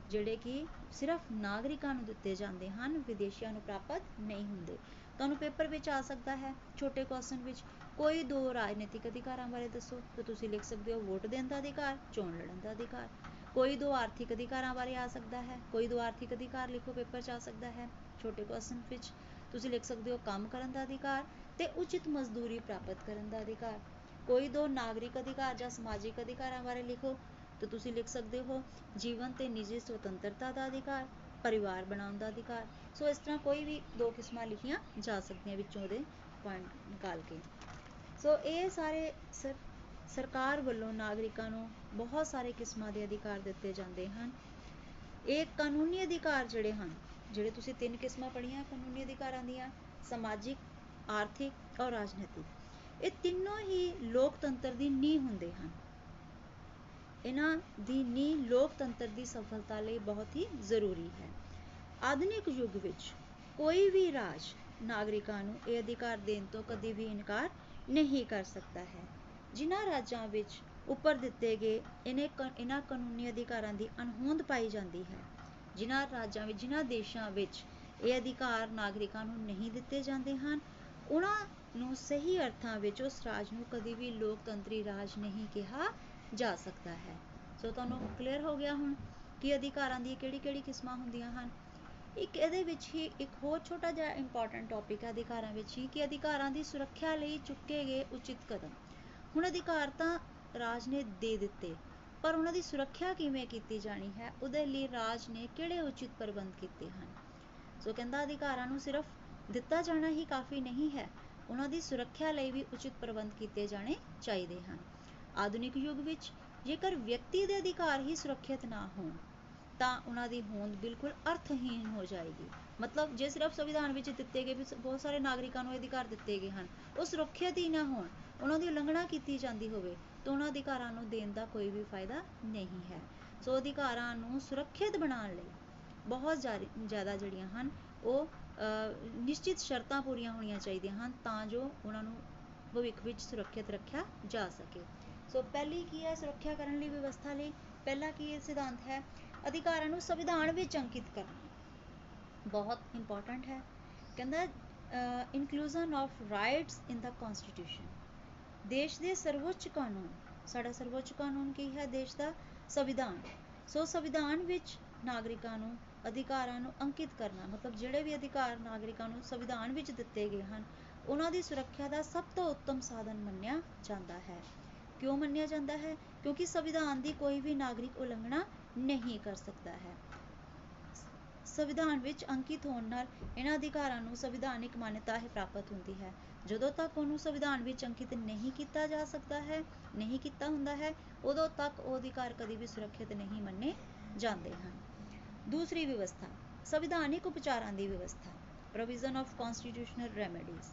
ਜਿਹੜੇ ਕਿ ਸਿਰਫ ਨਾਗਰਿਕਾਂ ਨੂੰ ਦਿੱਤੇ ਜਾਂਦੇ ਹਨ, ਵਿਦੇਸ਼ੀਆਂ ਨੂੰ ਪ੍ਰਾਪਤ ਨਹੀਂ ਹੁੰਦੇ। ਤੁਹਾਨੂੰ ਪੇਪਰ ਵਿੱਚ ਆ ਸਕਦਾ ਹੈ, ਛੋਟੇ ਕੁਐਸਚਨ ਵਿੱਚ। ਕੋਈ ਦੋ ਰਾਜਨੀਤਿਕ ਅਧਿਕਾਰਾਂ ਬਾਰੇ ਦੱਸੋ, ਤਾਂ ਤੁਸੀਂ ਲਿਖ ਸਕਦੇ ਹੋ ਵੋਟ ਦੇਣ ਦਾ ਅਧਿਕਾਰ, ਚੋਣ ਲੜਨ ਦਾ ਅਧਿਕਾਰ। ਕੋਈ ਦੋ ਆਰਥਿਕ ਅਧਿਕਾਰਾਂ ਬਾਰੇ ਆ ਸਕਦਾ ਹੈ, ਕੋਈ ਦੋ ਆਰਥਿਕ ਅਧਿਕਾਰ ਲਿਖੋ ਪੇਪਰ 'ਚ ਆ ਸਕਦਾ ਹੈ। ਛੋਟੇ ਕੁਐਸਚਨ ਵਿੱਚ ਤੁਸੀਂ ਲਿਖ ਸਕਦੇ ਹੋ ਕੰਮ ਕਰਨ ਦਾ ਅਧਿਕਾਰ ਤੇ ਉਚਿਤ ਮਜ਼ਦੂਰੀ ਪ੍ਰਾਪਤ ਕਰਨ ਦਾ ਅਧਿਕਾਰ। ਕੋਈ ਦੋ ਨਾਗਰਿਕ ਅਧਿਕਾਰ ਜਾਂ ਸਮਾਜਿਕ ਅਧਿਕਾਰਾਂ ਬਾਰੇ ਲਿਖੋ ਤਾਂ ਤੁਸੀਂ ਲਿਖ ਸਕਦੇ ਹੋ, ਜੀਵਨ ਤੇ ਨਿੱਜੀ ਸੁਤੰਤਰਤਾ ਦਾ ਅਧਿਕਾਰ, ਪਰਿਵਾਰ ਬਣਾਉਣ ਦਾ ਅਧਿਕਾਰ। ਸੋ ਇਸ ਤਰ੍ਹਾਂ ਕੋਈ ਵੀ ਦੋ ਕਿਸਮਾਂ ਲਿਖੀਆਂ ਜਾ ਸਕਦੀਆਂ ਵਿੱਚੋਂ ਉਹਦੇ ਪੁਆਇੰਟ ਨਿਕਾਲ ਕੇ। ਸੋ ਇਹ ਸਾਰੇ ਸਰ, ਸਰਕਾਰ ਵੱਲੋਂ ਨਾਗਰਿਕਾਂ ਨੂੰ ਬਹੁਤ ਸਾਰੇ ਕਿਸਮਾਂ ਦੇ ਅਧਿਕਾਰ ਦਿੱਤੇ ਜਾਂਦੇ ਹਨ। ਇਹ ਕਾਨੂੰਨੀ ਅਧਿਕਾਰ ਜਿਹੜੇ ਹਨ, ਜਿਹੜੇ ਤੁਸੀਂ ਤਿੰਨ ਕਿਸਮਾਂ ਪੜ੍ਹੀਆਂ, ਕਾਨੂੰਨੀ ਅਧਿਕਾਰਾਂ ਦੀਆਂ, ਸਮਾਜਿਕ ਆਰਥਿਕ ਔਰ ਰਾਜਨੀਤਿਕ। ਇਹ ਤਿੰਨੋਂ ਹੀ ਲੋਕਤੰਤਰ ਦੀ ਨੀਂਹ ਹੁੰਦੇ ਹਨ। ਇਹਨਾਂ ਦੀ ਨੀਂਹ ਲੋਕਤੰਤਰ ਦੀ ਸਫਲਤਾ ਲਈ ਬਹੁਤ ਹੀ ਜ਼ਰੂਰੀ ਹੈ। ਆਧੁਨਿਕ ਯੁੱਗ ਵਿੱਚ ਕੋਈ ਵੀ ਰਾਜ ਨਾਗਰਿਕਾਂ ਨੂੰ ਇਹ ਅਧਿਕਾਰ ਦੇਣ ਤੋਂ ਕਦੇ ਵੀ ਇਨਕਾਰ ਨਹੀਂ ਕਰ ਸਕਦਾ ਹੈ। ਜਿਨ੍ਹਾਂ ਰਾਜਾਂ ਵਿੱਚ ਉੱਪਰ ਦਿੱਤੇ ਗਏ ਇਹਨੇ ਇਹਨਾਂ ਕਾਨੂੰਨੀ ਅਧਿਕਾਰਾਂ ਦੀ ਅਣਹੋਂਦ ਪਾਈ ਜਾਂਦੀ ਹੈ। ਜਿਨ੍ਹਾਂ ਰਾਜਾਂ ਵਿੱਚ, ਜਿਨ੍ਹਾਂ ਦੇਸ਼ਾਂ ਵਿੱਚ ਇਹ ਅਧਿਕਾਰ ਨਾਗਰਿਕਾਂ ਨੂੰ ਨਹੀਂ ਦਿੱਤੇ ਜਾਂਦੇ ਹਨ ਉਹਨਾਂ ਨੂੰ ਸਹੀ ਅਰਥਾਂ ਵਿੱਚ ਉਸ ਰਾਜ ਨੂੰ ਕਦੀ ਵੀ ਲੋਕਤੰਤਰੀ ਰਾਜ ਨਹੀਂ ਕਿਹਾ ਜਾ ਸਕਦਾ ਹੈ। ਸੋ ਤੁਹਾਨੂੰ ਕਲੀਅਰ ਹੋ ਗਿਆ ਹੁਣ ਕਿ ਅਧਿਕਾਰਾਂ ਦੀ ਕਿਹੜੀ ਕਿਹੜੀ ਕਿਸਮਾਂ ਹੁੰਦੀਆਂ ਹਨ? ਇੱਕ ਇਹਦੇ ਵਿੱਚ ਹੀ ਇੱਕ ਹੋਰ ਛੋਟਾ ਜਿਹਾ ਇੰਪੋਰਟੈਂਟ ਟੌਪਿਕ ਹੈ ਅਧਿਕਾਰਾਂ ਵਿੱਚ ਹੀ ਕਿ ਅਧਿਕਾਰਾਂ ਦੀ ਸੁਰੱਖਿਆ ਲਈ ਚੁੱਕੇ ਗਏ ਉਚਿਤ ਕਦਮ। ਹੁਣ ਅਧਿਕਾਰ ਤਾਂ ਰਾਜ ਨੇ ਦੇ ਦਿੱਤੇ, ਪਰ ਉਹਨਾਂ ਦੀ ਸੁਰੱਖਿਆ ਕਿਵੇਂ ਕੀਤੀ ਜਾਣੀ ਹੈ, ਉਹਦੇ ਲਈ ਰਾਜ ਨੇ ਕਿਹੜੇ ਉਚਿਤ ਪ੍ਰਬੰਧ ਕੀਤੇ ਹਨ? ਸੋ ਕਹਿੰਦਾ ਅਧਿਕਾਰਾਂ ਨੂੰ ਸਿਰਫ ਦਿੱਤਾ ਜਾਣਾ ਹੀ ਕਾਫੀ ਨਹੀਂ ਹੈ। ਉਹਨਾਂ ਦੀ ਸੁਰੱਖਿਆ ਲਈ ਵੀ ਉਚਿਤ ਪ੍ਰਬੰਧ ਕੀਤੇ ਜਾਣੇ ਚਾਹੀਦੇ ਹਨ। ਆਧੁਨਿਕ ਯੁੱਗ ਵਿੱਚ ਜੇਕਰ ਵਿਅਕਤੀ ਦੇ ਅਧਿਕਾਰ ਹੀ ਸੁਰੱਖਿਅਤ ਨਾ ਹੋਣ, ਤਾਂ ਉਹਨਾਂ ਦੀ ਹੋਂਦ ਬਿਲਕੁਲ ਅਰਥਹੀਨ ਹੋ ਜਾਏਗੀ। ਮਤਲਬ ਜੇ ਸਿਰਫ ਸੰਵਿਧਾਨ ਵਿੱਚ ਦਿੱਤੇ ਗਏ ਬਹੁਤ ਸਾਰੇ ਨਾਗਰਿਕਾਂ ਨੂੰ ਅਧਿਕਾਰ ਦਿੱਤੇ ਗਏ ਹਨ, ਉਹ ਸੁਰੱਖਿਅਤ ਹੀ ਨਾ ਹੋਣ, ਉਹਨਾਂ ਦੀ ਉਲੰਘਣਾ ਕੀਤੀ ਜਾਂਦੀ ਹੋਵੇ, ਤਾਂ ਉਹਨਾਂ ਅਧਿਕਾਰਾਂ ਨੂੰ ਦੇਣ ਦਾ ਕੋਈ ਵੀ ਫਾਇਦਾ ਨਹੀਂ ਹੈ। ਸੋ ਅਧਿਕਾਰਾਂ ਨੂੰ ਸੁਰੱਖਿਅਤ ਬਣਾਉਣ ਲਈ ਬਹੁਤ ਜ਼ਿਆਦਾ ਜਿਹੜੀਆਂ ਹਨ, ਉਹ ਨਿਸ਼ਚਿਤ ਸ਼ਰਤਾਂ ਪੂਰੀਆਂ ਹੋਣੀਆਂ ਚਾਹੀਦੀਆਂ ਹਨ ਤਾਂ ਜੋ ਉਹਨਾਂ ਨੂੰ ਭਵਿੱਖ ਵਿੱਚ ਸੁਰੱਖਿਅਤ ਰੱਖਿਆ ਜਾ ਸਕੇ। ਸੋ ਪਹਿਲੀ ਕੀ ਹੈ ਸੁਰੱਖਿਆ ਕਰਨ ਲਈ ਵਿਵਸਥਾ ਲਈ? ਪਹਿਲਾ ਕੀ ਇਹ ਸਿਧਾਂਤ ਹੈ? ਅਧਿਕਾਰਾਂ ਨੂੰ ਸੰਵਿਧਾਨ ਵਿੱਚ ਅੰਕਿਤ ਕਰਨਾ। ਬਹੁਤ ਇੰਪੋਰਟੈਂਟ ਹੈ। ਕਹਿੰਦਾ inclusion of rights in the constitution ਦੇਸ਼ ਦੇ ਸਰਵੋੱਚ ਕਾਨੂੰਨ, ਸਾਡਾ ਸਰਵੋੱਚ ਕਾਨੂੰਨ ਕੀ ਹੈ? ਦੇਸ਼ ਦਾ ਸੰਵਿਧਾਨ। ਸੋ ਸੰਵਿਧਾਨ ਵਿੱਚ ਨਾਗਰਿਕਾਂ ਨੂੰ ਅਧਿਕਾਰਾਂ ਨੂੰ ਅੰਕਿਤ ਕਰਨਾ, ਮਤਲਬ ਜਿਹੜੇ ਵੀ ਅਧਿਕਾਰ ਨਾਗਰਿਕਾਂ ਨੂੰ ਸੰਵਿਧਾਨ ਵਿੱਚ ਦਿੱਤੇ ਗਏ ਹਨ, ਉਹਨਾਂ ਦੀ ਸੁਰੱਖਿਆ ਦਾ ਸਭ ਤੋਂ ਉੱਤਮ ਸਾਧਨ ਮੰਨਿਆ ਜਾਂਦਾ ਹੈ। ਕਿਉਂ ਮੰਨਿਆ ਜਾਂਦਾ ਹੈ? ਕਿਉਂਕਿ ਸੰਵਿਧਾਨ ਦੀ ਕੋਈ ਵੀ ਨਾਗਰਿਕ ਉਲੰਘਣਾ ਨਹੀਂ ਕਰ ਸਕਦਾ ਹੈ। ਸੰਵਿਧਾਨ ਵਿੱਚ ਅੰਕਿਤ ਹੋਣ ਨਾਲ ਇਹਨਾਂ ਅਧਿਕਾਰਾਂ ਨੂੰ ਸੰਵਿਧਾਨਿਕ ਮਾਨਤਾ ਹੀ ਪ੍ਰਾਪਤ ਹੁੰਦੀ ਹੈ। ਜਦੋਂ ਤੱਕ ਉਹਨੂੰ ਸੰਵਿਧਾਨ ਵਿੱਚ ਅੰਕਿਤ ਨਹੀਂ ਕੀਤਾ ਜਾ ਸਕਦਾ ਹੈ, ਨਹੀਂ ਕੀਤਾ ਹੁੰਦਾ ਹੈ, ਉਦੋਂ ਤੱਕ ਉਹ ਅਧਿਕਾਰ ਕਦੀ ਵੀ ਸੁਰੱਖਿਅਤ ਨਹੀਂ ਮੰਨੇ ਜਾਂਦੇ ਹਨ। ਦੂਸਰੀ ਵਿਵਸਥਾ, ਸੰਵਿਧਾਨਿਕ ਉਪਚਾਰਾਂ ਦੀ ਵਿਵਸਥਾ ਪ੍ਰੋਵੀਜ਼ਨ ਆਫ ਕਨਸਟੀਟਿਊਸ਼ਨਲ ਰੈਮੇਡੀਜ਼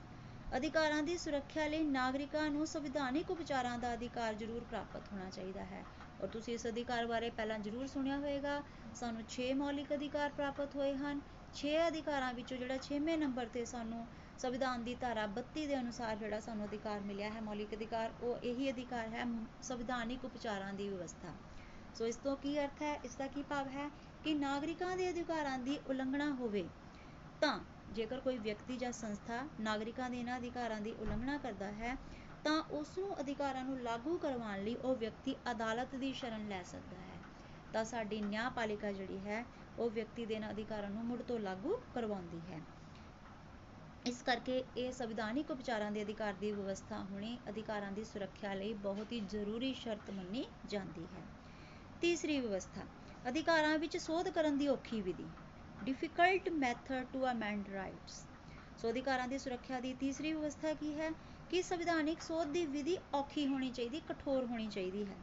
ਅਧਿਕਾਰਾਂ ਦੀ ਸੁਰੱਖਿਆ ਲਈ ਨਾਗਰਿਕਾਂ ਨੂੰ ਸੰਵਿਧਾਨਿਕ ਉਪਚਾਰਾਂ ਦਾ ਅਧਿਕਾਰ ਜ਼ਰੂਰ ਪ੍ਰਾਪਤ ਹੋਣਾ ਚਾਹੀਦਾ ਹੈ। ਔਰ ਤੁਸੀਂ ਇਸ ਅਧਿਕਾਰ ਬਾਰੇ ਪਹਿਲਾਂ ਜ਼ਰੂਰ ਸੁਣਿਆ ਹੋਵੇਗਾ। ਸਾਨੂੰ 6 ਮੌਲਿਕ ਅਧਿਕਾਰ ਪ੍ਰਾਪਤ ਹੋਏ ਹਨ। 6 ਅਧਿਕਾਰਾਂ ਵਿੱਚੋਂ ਜਿਹੜਾ 6ਵੇਂ ਨੰਬਰ ਤੇ ਸਾਨੂੰ ਸੰਵਿਧਾਨ ਦੀ ਧਾਰਾ 32 ਦੇ ਅਨੁਸਾਰ ਜਿਹੜਾ ਸਾਨੂੰ ਅਧਿਕਾਰ ਮਿਲਿਆ ਹੈ, ਮੌਲਿਕ ਅਧਿਕਾਰ, ਉਹ ਇਹੀ ਅਧਿਕਾਰ ਹੈ, ਸੰਵਿਧਾਨਿਕ ਉਪਚਾਰਾਂ ਦੀ ਵਿਵਸਥਾ। ਸੋ ਇਸ ਤੋਂ ਕੀ ਅਰਥ ਹੈ, ਇਸ ਦਾ ਕੀ ਭਾਵ ਹੈ? ਕਿ ਨਾਗਰਿਕਾਂ ਦੇ ਅਧਿਕਾਰਾਂ ਦੀ ਉਲੰਘਣਾ ਹੋਵੇ, ਤਾਂ ਜੇਕਰ ਕੋਈ ਵਿਅਕਤੀ ਜਾਂ ਸੰਸਥਾ ਨਾਗਰਿਕਾਂ ਦੇ ਇਹਨਾਂ ਅਧਿਕਾਰਾਂ ਦੀ ਉਲੰਘਣਾ ਕਰਦਾ ਹੈ, ਤਾਂ ਉਸ ਨੂੰ ਅਧਿਕਾਰਾਂ ਨੂੰ ਲਾਗੂ ਕਰਵਾਉਣ ਲਈ ਉਹ ਵਿਅਕਤੀ ਅਦਾਲਤ ਦੀ ਸ਼ਰਨ ਲੈ ਸਕਦਾ ਹੈ। ਤਾਂ ਸਾਡੀ ਨਿਆਂਪਾਲਿਕਾ ਜਿਹੜੀ ਹੈ, ਉਹ ਵਿਅਕਤੀ ਦੇ ਇਹਨਾਂ ਅਧਿਕਾਰਾਂ ਨੂੰ ਮੁੜ ਤੋਂ ਲਾਗੂ ਕਰਵਾਉਂਦੀ ਹੈ। ਇਸ ਕਰਕੇ ਇਹ ਸੰਵਿਧਾਨਿਕ ਉਪਚਾਰਾਂ ਦੇ ਅਧਿਕਾਰ ਦੀ ਵਿਵਸਥਾ ਹੋਣੀ, ਅਧਿਕਾਰਾਂ ਦੀ ਸੁਰੱਖਿਆ ਲਈ ਬਹੁਤ ਹੀ ਜ਼ਰੂਰੀ ਸ਼ਰਤ ਮੰਨੀ ਜਾਂਦੀ ਹੈ। ਤੀਸਰੀ ਵਿਵਸਥਾ ਅਧਿਕਾਰਾਂ ਵਿੱਚ ਸੋਧ ਕਰਨ ਦੀ ਔਖੀ ਵਿਧੀ difficult method to amend rights so ਅਧਿਕਾਰਾਂ ਦੀ ਸੁਰੱਖਿਆ ਦੀ ਤੀਸਰੀ ਵਿਵਸਥਾ ਕੀ ਹੈ? ਕਿ ਸੰਵਿਧਾਨਿਕ ਸੋਧ ਦੀ ਵਿਧੀ ਔਖੀ ਹੋਣੀ ਚਾਹੀਦੀ, ਕਠੋਰ ਹੋਣੀ ਚਾਹੀਦੀ ਹੈ।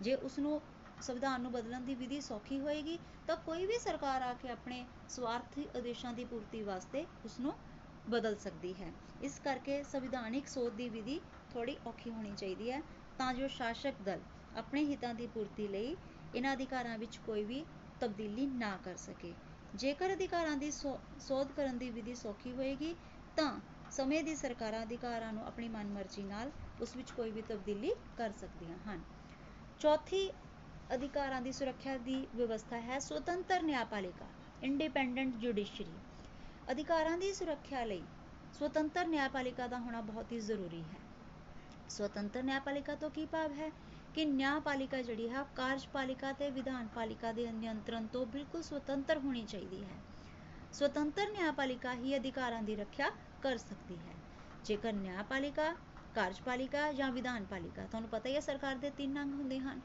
ਜੇ ਉਸ ਨੂੰ ਸੰਵਿਧਾਨ ਨੂੰ ਬਦਲਣ ਦੀ ਵਿਧੀ ਸੌਖੀ ਹੋਏਗੀ, ਤਾਂ ਕੋਈ ਵੀ ਸਰਕਾਰ ਆ ਕੇ ਆਪਣੇ ਸਵਾਰਥੀ ਉਦੇਸ਼ਾਂ ਦੀ ਪੂਰਤੀ ਵਾਸਤੇ ਉਸ ਨੂੰ ਬਦਲ ਸਕਦੀ ਹੈ। ਇਸ ਕਰਕੇ ਸੰਵਿਧਾਨਿਕ ਸੋਧ ਦੀ ਵਿਧੀ ਥੋੜੀ ਔਖੀ ਹੋਣੀ ਚਾਹੀਦੀ ਹੈ, ਤਾਂ ਜੋ ਸ਼ਾਸਕ ਦਲ ਆਪਣੇ ਹਿੱਤਾਂ ਦੀ ਪੂਰਤੀ ਲਈ ਇਹਨਾਂ ਅਧਿਕਾਰਾਂ ਵਿੱਚ ਕੋਈ ਵੀ ਤਬਦੀਲੀ ਨਾ ਕਰ ਸਕੇ। ਜੇਕਰ ਅਧਿਕਾਰਾਂ ਦੀ ਸੋਧ ਕਰਨ ਦੀ ਵਿਧੀ ਸੌਖੀ ਹੋਏਗੀ, ਤਾਂ ਸਮੇਂ ਦੀ ਸਰਕਾਰਾਂ ਅਧਿਕਾਰਾਂ ਨੂੰ ਆਪਣੀ ਮਨਮਰਜ਼ੀ ਨਾਲ ਉਸ ਵਿੱਚ ਕੋਈ ਵੀ ਤਬਦੀਲੀ ਕਰ ਸਕਦੀਆਂ ਹਨ। ਚੌਥੀ ਅਧਿਕਾਰਾਂ ਦੀ ਸੁਰੱਖਿਆ ਦੀ ਵਿਵਸਥਾ ਹੈ ਸੁਤੰਤਰ ਨਿਆਂਪਾਲਿਕਾ, ਇੰਡੀਪੈਂਡੈਂਟ ਜੁਡੀਸ਼ਰੀ। ਅਧਿਕਾਰਾਂ ਦੀ ਸੁਰੱਖਿਆ ਲਈ ਸੁਤੰਤਰ ਨਿਆਂਪਾਲਿਕਾ ਦਾ ਹੋਣਾ ਬਹੁਤ ਹੀ ਜ਼ਰੂਰੀ ਹੈ। ਸੁਤੰਤਰ ਨਿਆਂਪਾਲਿਕਾ ਤੋਂ ਕੀ ਭਾਵ ਹੈ? ਕਿ ਨਿਆਂਪਾਲਿਕਾ ਜਿਹੜੀ ਹੈ ਕਾਰਜਪਾਲਿਕਾ ਤੇ ਵਿਧਾਨਪਾਲਿਕਾ ਦੇ ਨਿਯੰਤਰਣ ਤੋਂ ਬਿਲਕੁਲ ਸੁਤੰਤਰ ਹੋਣੀ ਚਾਹੀਦੀ ਹੈ। ਸੁਤੰਤਰ ਨਿਆਂਪਾਲਿਕਾ ਹੀ ਅਧਿਕਾਰਾਂ ਦੀ ਰੱਖਿਆ ਕਰ ਸਕਦੀ ਹੈ। ਜੇਕਰ ਨਿਆਂਪਾਲਿਕਾ ਕਾਰਜਪਾਲਿਕਾ ਜਾਂ ਵਿਧਾਨਪਾਲਿਕਾ ਤੁਹਾਨੂੰ ਪਤਾ ਹੀ ਹੈ ਸਰਕਾਰ ਦੇ ਤਿੰਨ ਅੰਗ ਹੁੰਦੇ ਹਨ।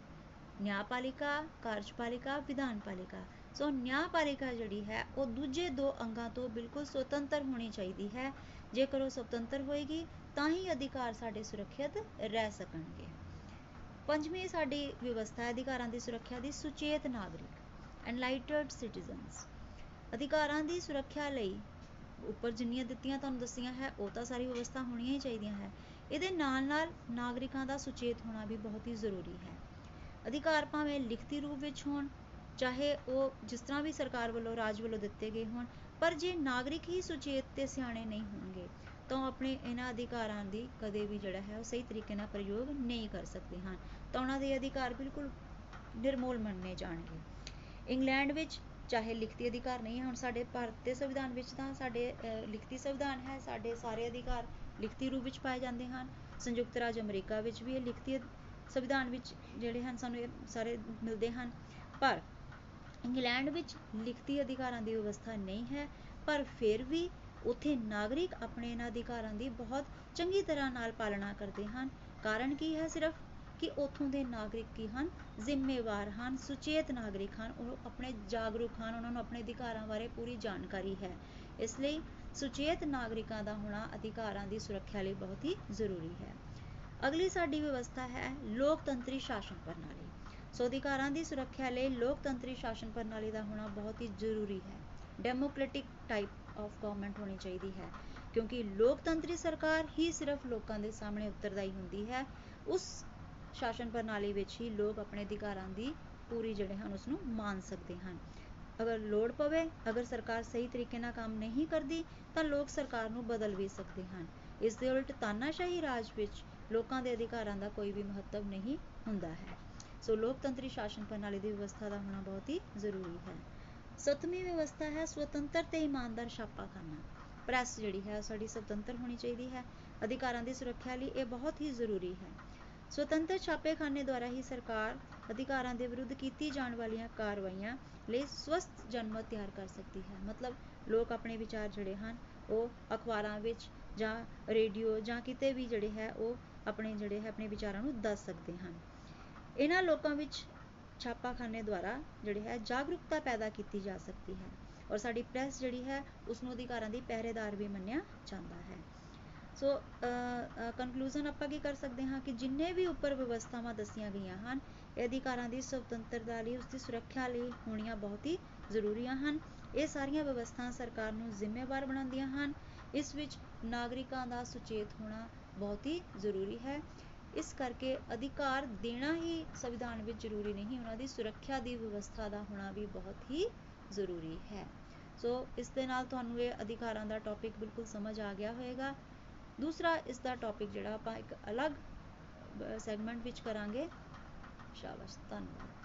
ਨਿਆਂਪਾਲਿਕਾ ਕਾਰਜਪਾਲਿਕਾ ਵਿਧਾਨਪਾਲਿਕਾ ਸੋ ਨਿਆਂਪਾਲਿਕਾ ਜਿਹੜੀ ਹੈ, ਉਹ ਦੂਜੇ ਦੋ ਅੰਗਾਂ ਤੋਂ ਬਿਲਕੁਲ ਸੁਤੰਤਰ ਹੋਣੀ ਚਾਹੀਦੀ ਹੈ। ਜੇਕਰ ਉਹ ਸੁਤੰਤਰ ਹੋਏਗੀ, ਤਾਂ ਹੀ ਅਧਿਕਾਰ ਸਾਡੇ ਸੁਰੱਖਿਅਤ ਰਹਿ ਸਕਣਗੇ। ਪੰਜਵੀਂ ਸਾਡੀ ਵਿਵਸਥਾ ਹੈ ਅਧਿਕਾਰਾਂ ਦੀ ਸੁਰੱਖਿਆ ਦੀ ਸੁਚੇਤ ਨਾਗਰਿਕ ਐਨਲਾਈਟਡ ਸਿਟੀਜ਼ਨਸ ਅਧਿਕਾਰਾਂ ਦੀ ਸੁਰੱਖਿਆ ਲਈ ਉੱਪਰ ਜਿੰਨੀਆਂ ਦਿੱਤੀਆਂ ਤੁਹਾਨੂੰ ਦੱਸੀਆਂ ਹੈ, ਉਹ ਤਾਂ ਸਾਰੀ ਵਿਵਸਥਾ ਹੋਣੀਆਂ ਹੀ ਚਾਹੀਦੀਆਂ ਹੈ। ਇਹਦੇ ਨਾਲ ਨਾਲ ਨਾਗਰਿਕਾਂ ਦਾ ਸੁਚੇਤ ਹੋਣਾ ਵੀ ਬਹੁਤ ਹੀ ਜ਼ਰੂਰੀ ਹੈ। ਅਧਿਕਾਰ ਭਾਵੇਂ ਲਿਖਤੀ ਰੂਪ ਵਿੱਚ ਹੋਣ, ਚਾਹੇ ਉਹ ਜਿਸ ਤਰ੍ਹਾਂ ਵੀ ਸਰਕਾਰ ਵੱਲੋਂ ਰਾਜ ਵੱਲੋਂ ਦਿੱਤੇ ਗਏ ਹੋਣ, ਪਰ ਜੇ ਨਾਗਰਿਕ ਹੀ ਸੁਚੇਤ ਤੇ ਸਿਆਣੇ ਨਹੀਂ ਹੋਣਗੇ ਤਾਂ ਆਪਣੇ ਇਹਨਾਂ ਅਧਿਕਾਰਾਂ ਦੀ ਕਦੇ ਵੀ ਜਿਹੜਾ ਹੈ ਉਹ ਸਹੀ ਤਰੀਕੇ ਨਾਲ ਪ੍ਰਯੋਗ ਨਹੀਂ ਕਰ ਸਕਦੇ ਹਨ। ਤਾਂ ਉਹਨਾਂ ਦੇ ਅਧਿਕਾਰ ਬਿਲਕੁਲ ਨਿਰਮੂਲ ਮੰਨੇ ਜਾਣਗੇ। ਇੰਗਲੈਂਡ ਵਿੱਚ ਚਾਹੇ ਲਿਖਤੀ ਅਧਿਕਾਰ ਨਹੀਂ ਹੈ, ਹੁਣ ਸਾਡੇ ਭਾਰਤ ਦੇ ਸੰਵਿਧਾਨ ਵਿੱਚ ਤਾਂ ਸਾਡੇ ਲਿਖਤੀ ਸੰਵਿਧਾਨ ਹੈ, ਸਾਡੇ ਸਾਰੇ ਅਧਿਕਾਰ ਲਿਖਤੀ ਰੂਪ ਵਿੱਚ ਪਾਏ ਜਾਂਦੇ ਹਨ। ਸੰਯੁਕਤ ਰਾਜ ਅਮਰੀਕਾ ਵਿੱਚ ਵੀ ਇਹ ਲਿਖਤੀ ਸੰਵਿਧਾਨ ਵਿੱਚ ਜਿਹੜੇ ਹਨ, ਸਾਨੂੰ ਇਹ ਸਾਰੇ ਮਿਲਦੇ ਹਨ। ਪਰ ਇੰਗਲੈਂਡ ਵਿੱਚ ਲਿਖਤੀ ਅਧਿਕਾਰਾਂ ਦੀ ਵਿਵਸਥਾ ਨਹੀਂ ਹੈ, ਪਰ ਫਿਰ ਵੀ ਉੱਥੇ ਨਾਗਰਿਕ ਆਪਣੇ ਇਹਨਾਂ ਅਧਿਕਾਰਾਂ ਦੀ ਬਹੁਤ ਚੰਗੀ ਤਰ੍ਹਾਂ ਨਾਲ ਪਾਲਣਾ ਕਰਦੇ ਹਨ। ਕਾਰਨ ਕੀ ਹੈ ਸਿਰਫ? ਕਿ ਉਥੋਂ ਦੇ ਨਾਗਰਿਕ ਕੀ ਹਨ? ਜ਼ਿੰਮੇਵਾਰ ਹਨ, ਸੁਚੇਤ ਨਾਗਰਿਕ ਹਨ, ਉਹ ਆਪਣੇ ਜਾਗਰੂਕ ਹਨ, ਉਹਨਾਂ ਨੂੰ ਆਪਣੇ ਅਧਿਕਾਰਾਂ ਬਾਰੇ ਪੂਰੀ ਜਾਣਕਾਰੀ ਹੈ। ਇਸ ਲਈ ਸੁਚੇਤ ਨਾਗਰਿਕਾਂ ਦਾ ਹੋਣਾ ਅਧਿਕਾਰਾਂ ਦੀ ਸੁਰੱਖਿਆ ਲਈ ਬਹੁਤ ਹੀ ਜ਼ਰੂਰੀ ਹੈ। ਅਗਲੀ ਸਾਡੀ ਵਿਵਸਥਾ ਹੈ ਲੋਕਤੰਤਰੀ ਸ਼ਾਸਨ ਪ੍ਰਣਾਲੀ। ਸੋ ਅਧਿਕਾਰਾਂ ਦੀ ਸੁਰੱਖਿਆ ਲਈ ਲੋਕਤੰਤਰੀ ਸ਼ਾਸਨ ਪ੍ਰਣਾਲੀ ਦਾ ਹੋਣਾ ਬਹੁਤ ਹੀ ਜ਼ਰੂਰੀ ਹੈ। ਡੈਮੋਕ੍ਰੈਟਿਕ ਟਾਈਪ ਆਫ ਗਵਰਨਮੈਂਟ ਹੋਣੀ ਚਾਹੀਦੀ ਹੈ। ਕਿਉਂਕਿ ਲੋਕਤੰਤਰੀ ਸਰਕਾਰ ਹੀ ਸਿਰਫ ਲੋਕਾਂ ਦੇ ਸਾਹਮਣੇ ਉੱਤਰਦਾਈ ਹੁੰਦੀ ਹੈ। ਉਸ ਸ਼ਾਸਨ ਪ੍ਰਣਾਲੀ ਵਿੱਚ ਹੀ ਲੋਕ ਆਪਣੇ ਅਧਿਕਾਰਾਂ ਦੀ ਪੂਰੀ ਜਿਹੜੇ ਹਨ ਉਸ ਨੂੰ ਮਾਨ ਸਕਦੇ ਹਨ। ਅਗਰ ਲੋੜ ਪਵੇ, ਅਗਰ ਸਰਕਾਰ ਸਹੀ ਤਰੀਕੇ ਨਾਲ ਕੰਮ ਨਹੀਂ ਕਰਦੀ, ਤਾਂ ਲੋਕ ਸਰਕਾਰ ਨੂੰ ਬਦਲ ਵੀ ਸਕਦੇ ਹਨ। ਇਸ ਦੇ ਉਲਟ ਤਾਨਾਸ਼ਾਹੀ ਰਾਜ ਵਿੱਚ ਲੋਕਾਂ ਦੇ ਅਧਿਕਾਰਾਂ ਦਾ ਕੋਈ ਵੀ ਮਹੱਤਵ ਨਹੀਂ ਹੁੰਦਾ ਹੈ। ਸੋ ਲੋਕਤੰਤਰੀ ਸ਼ਾਸਨ ਪ੍ਰਣਾਲੀ ਦੀ ਵਿਵਸਥਾ ਦਾ ਹੋਣਾ ਬਹੁਤ ਹੀ ਜ਼ਰੂਰੀ ਹੈ। ਸਤਵੀਂ ਵਿਵਸਥਾ ਹੈ, ਸੁਤੰਤਰ ਤੇ ਇਮਾਨਦਾਰ ਛਾਪਾਖਾਨਾ। ਪ੍ਰੈਸ ਜਿਹੜੀ ਹੈ, ਸਾਡੀ ਸੁਤੰਤਰ ਹੋਣੀ ਚਾਹੀਦੀ ਹੈ। ਅਧਿਕਾਰਾਂ ਦੀ ਸੁਰੱਖਿਆ ਲਈ ਇਹ ਬਹੁਤ ਹੀ ਜ਼ਰੂਰੀ ਹੈ। ਸੁਤੰਤਰ ਛਾਪੇਖਾਨੇ ਦੁਆਰਾ ਹੀ ਸਰਕਾਰ ਅਧਿਕਾਰਾਂ ਦੇ ਵਿਰੁੱਧ ਕੀਤੀ ਜਾਣ ਵਾਲੀਆਂ ਕਾਰਵਾਈਆਂ ਲਈ ਸਵਸਥ ਜਨਮਤ ਤਿਆਰ ਕਰ ਸਕਦੀ ਹੈ। ਮਤਲਬ ਲੋਕ ਆਪਣੇ ਵਿਚਾਰ ਜਿਹੜੇ ਹਨ, ਉਹ ਅਖਬਾਰਾਂ ਵਿੱਚ ਜਾਂ ਰੇਡੀਓ ਜਾਂ ਕਿਤੇ ਵੀ ਜਿਹੜੇ ਹੈ, ਉਹ ਆਪਣੇ ਜਿਹੜੇ ਹੈ, ਆਪਣੇ ਵਿਚਾਰਾਂ ਨੂੰ ਦੱਸ ਸਕਦੇ ਹਨ। ਇਹਨਾਂ ਲੋਕਾਂ ਵਿੱਚ ਛਾਪਾਖਾਨੇ ਦੁਆਰਾ ਜਿਹੜੇ ਹੈ ਜਾਗਰੂਕਤਾ ਪੈਦਾ ਕੀਤੀ ਜਾ ਸਕਦੀ ਹੈ ਔਰ ਸਾਡੀ ਪ੍ਰੈਸ ਜਿਹੜੀ ਹੈ ਉਸ ਨੂੰ ਅਧਿਕਾਰਾਂ ਦੀ ਪਹਿਰੇਦਾਰ ਵੀ ਮੰਨਿਆ ਜਾਂਦਾ ਹੈ। ਸੋ ਕਨਕਲੂਜਨ ਆਪਾਂ ਕੀ ਕਰ ਸਕਦੇ ਹਾਂ ਕਿ ਜਿੰਨੇ ਵੀ ਉੱਪਰ ਵਿਵਸਥਾਵਾਂ ਦੱਸੀਆਂ ਗਈਆਂ ਹਨ, ਇਹ ਅਧਿਕਾਰਾਂ ਦੀ ਸੁਤੰਤਰਤਾ ਲਈ ਉਸ ਦੀ ਸੁਰੱਖਿਆ ਲਈ ਹੋਣੀਆਂ ਬਹੁਤ ਹੀ ਜ਼ਰੂਰੀਆਂ ਹਨ। ਇਹ ਸਾਰੀਆਂ ਵਿਵਸਥਾਵਾਂ ਸਰਕਾਰ ਨੂੰ ਜ਼ਿੰਮੇਵਾਰ ਬਣਾਉਂਦੀਆਂ ਹਨ। ਇਸ ਵਿੱਚ ਨਾਗਰਿਕਾਂ ਦਾ ਸੁਚੇਤ ਹੋਣਾ ਬਹੁਤ ਹੀ ਜ਼ਰੂਰੀ ਹੈ। ਇਸ ਕਰਕੇ ਅਧਿਕਾਰ ਦੇਣਾ ਹੀ ਸੰਵਿਧਾਨ ਵਿੱਚ ਜ਼ਰੂਰੀ ਨਹੀਂ, ਉਹਨਾਂ ਦੀ ਸੁਰੱਖਿਆ ਦੀ ਵਿਵਸਥਾ ਦਾ ਹੋਣਾ ਵੀ ਬਹੁਤ ਹੀ ਜ਼ਰੂਰੀ ਹੈ। ਸੋ ਇਸ ਦੇ ਨਾਲ ਤੁਹਾਨੂੰ ਇਹ ਅਧਿਕਾਰਾਂ ਦਾ ਟੌਪਿਕ ਬਿਲਕੁਲ ਸਮਝ ਆ ਗਿਆ ਹੋਵੇਗਾ ਦੂਸਰਾ, ਇਸ ਦਾ ਟੌਪਿਕ ਜਿਹੜਾ ਆਪਾਂ ਇੱਕ ਅਲੱਗ ਸੈਗਮੈਂਟ ਵਿੱਚ ਕਰਾਂਗੇ। ਸ਼ਾਬਾਸ਼, ਧੰਨਵਾਦ।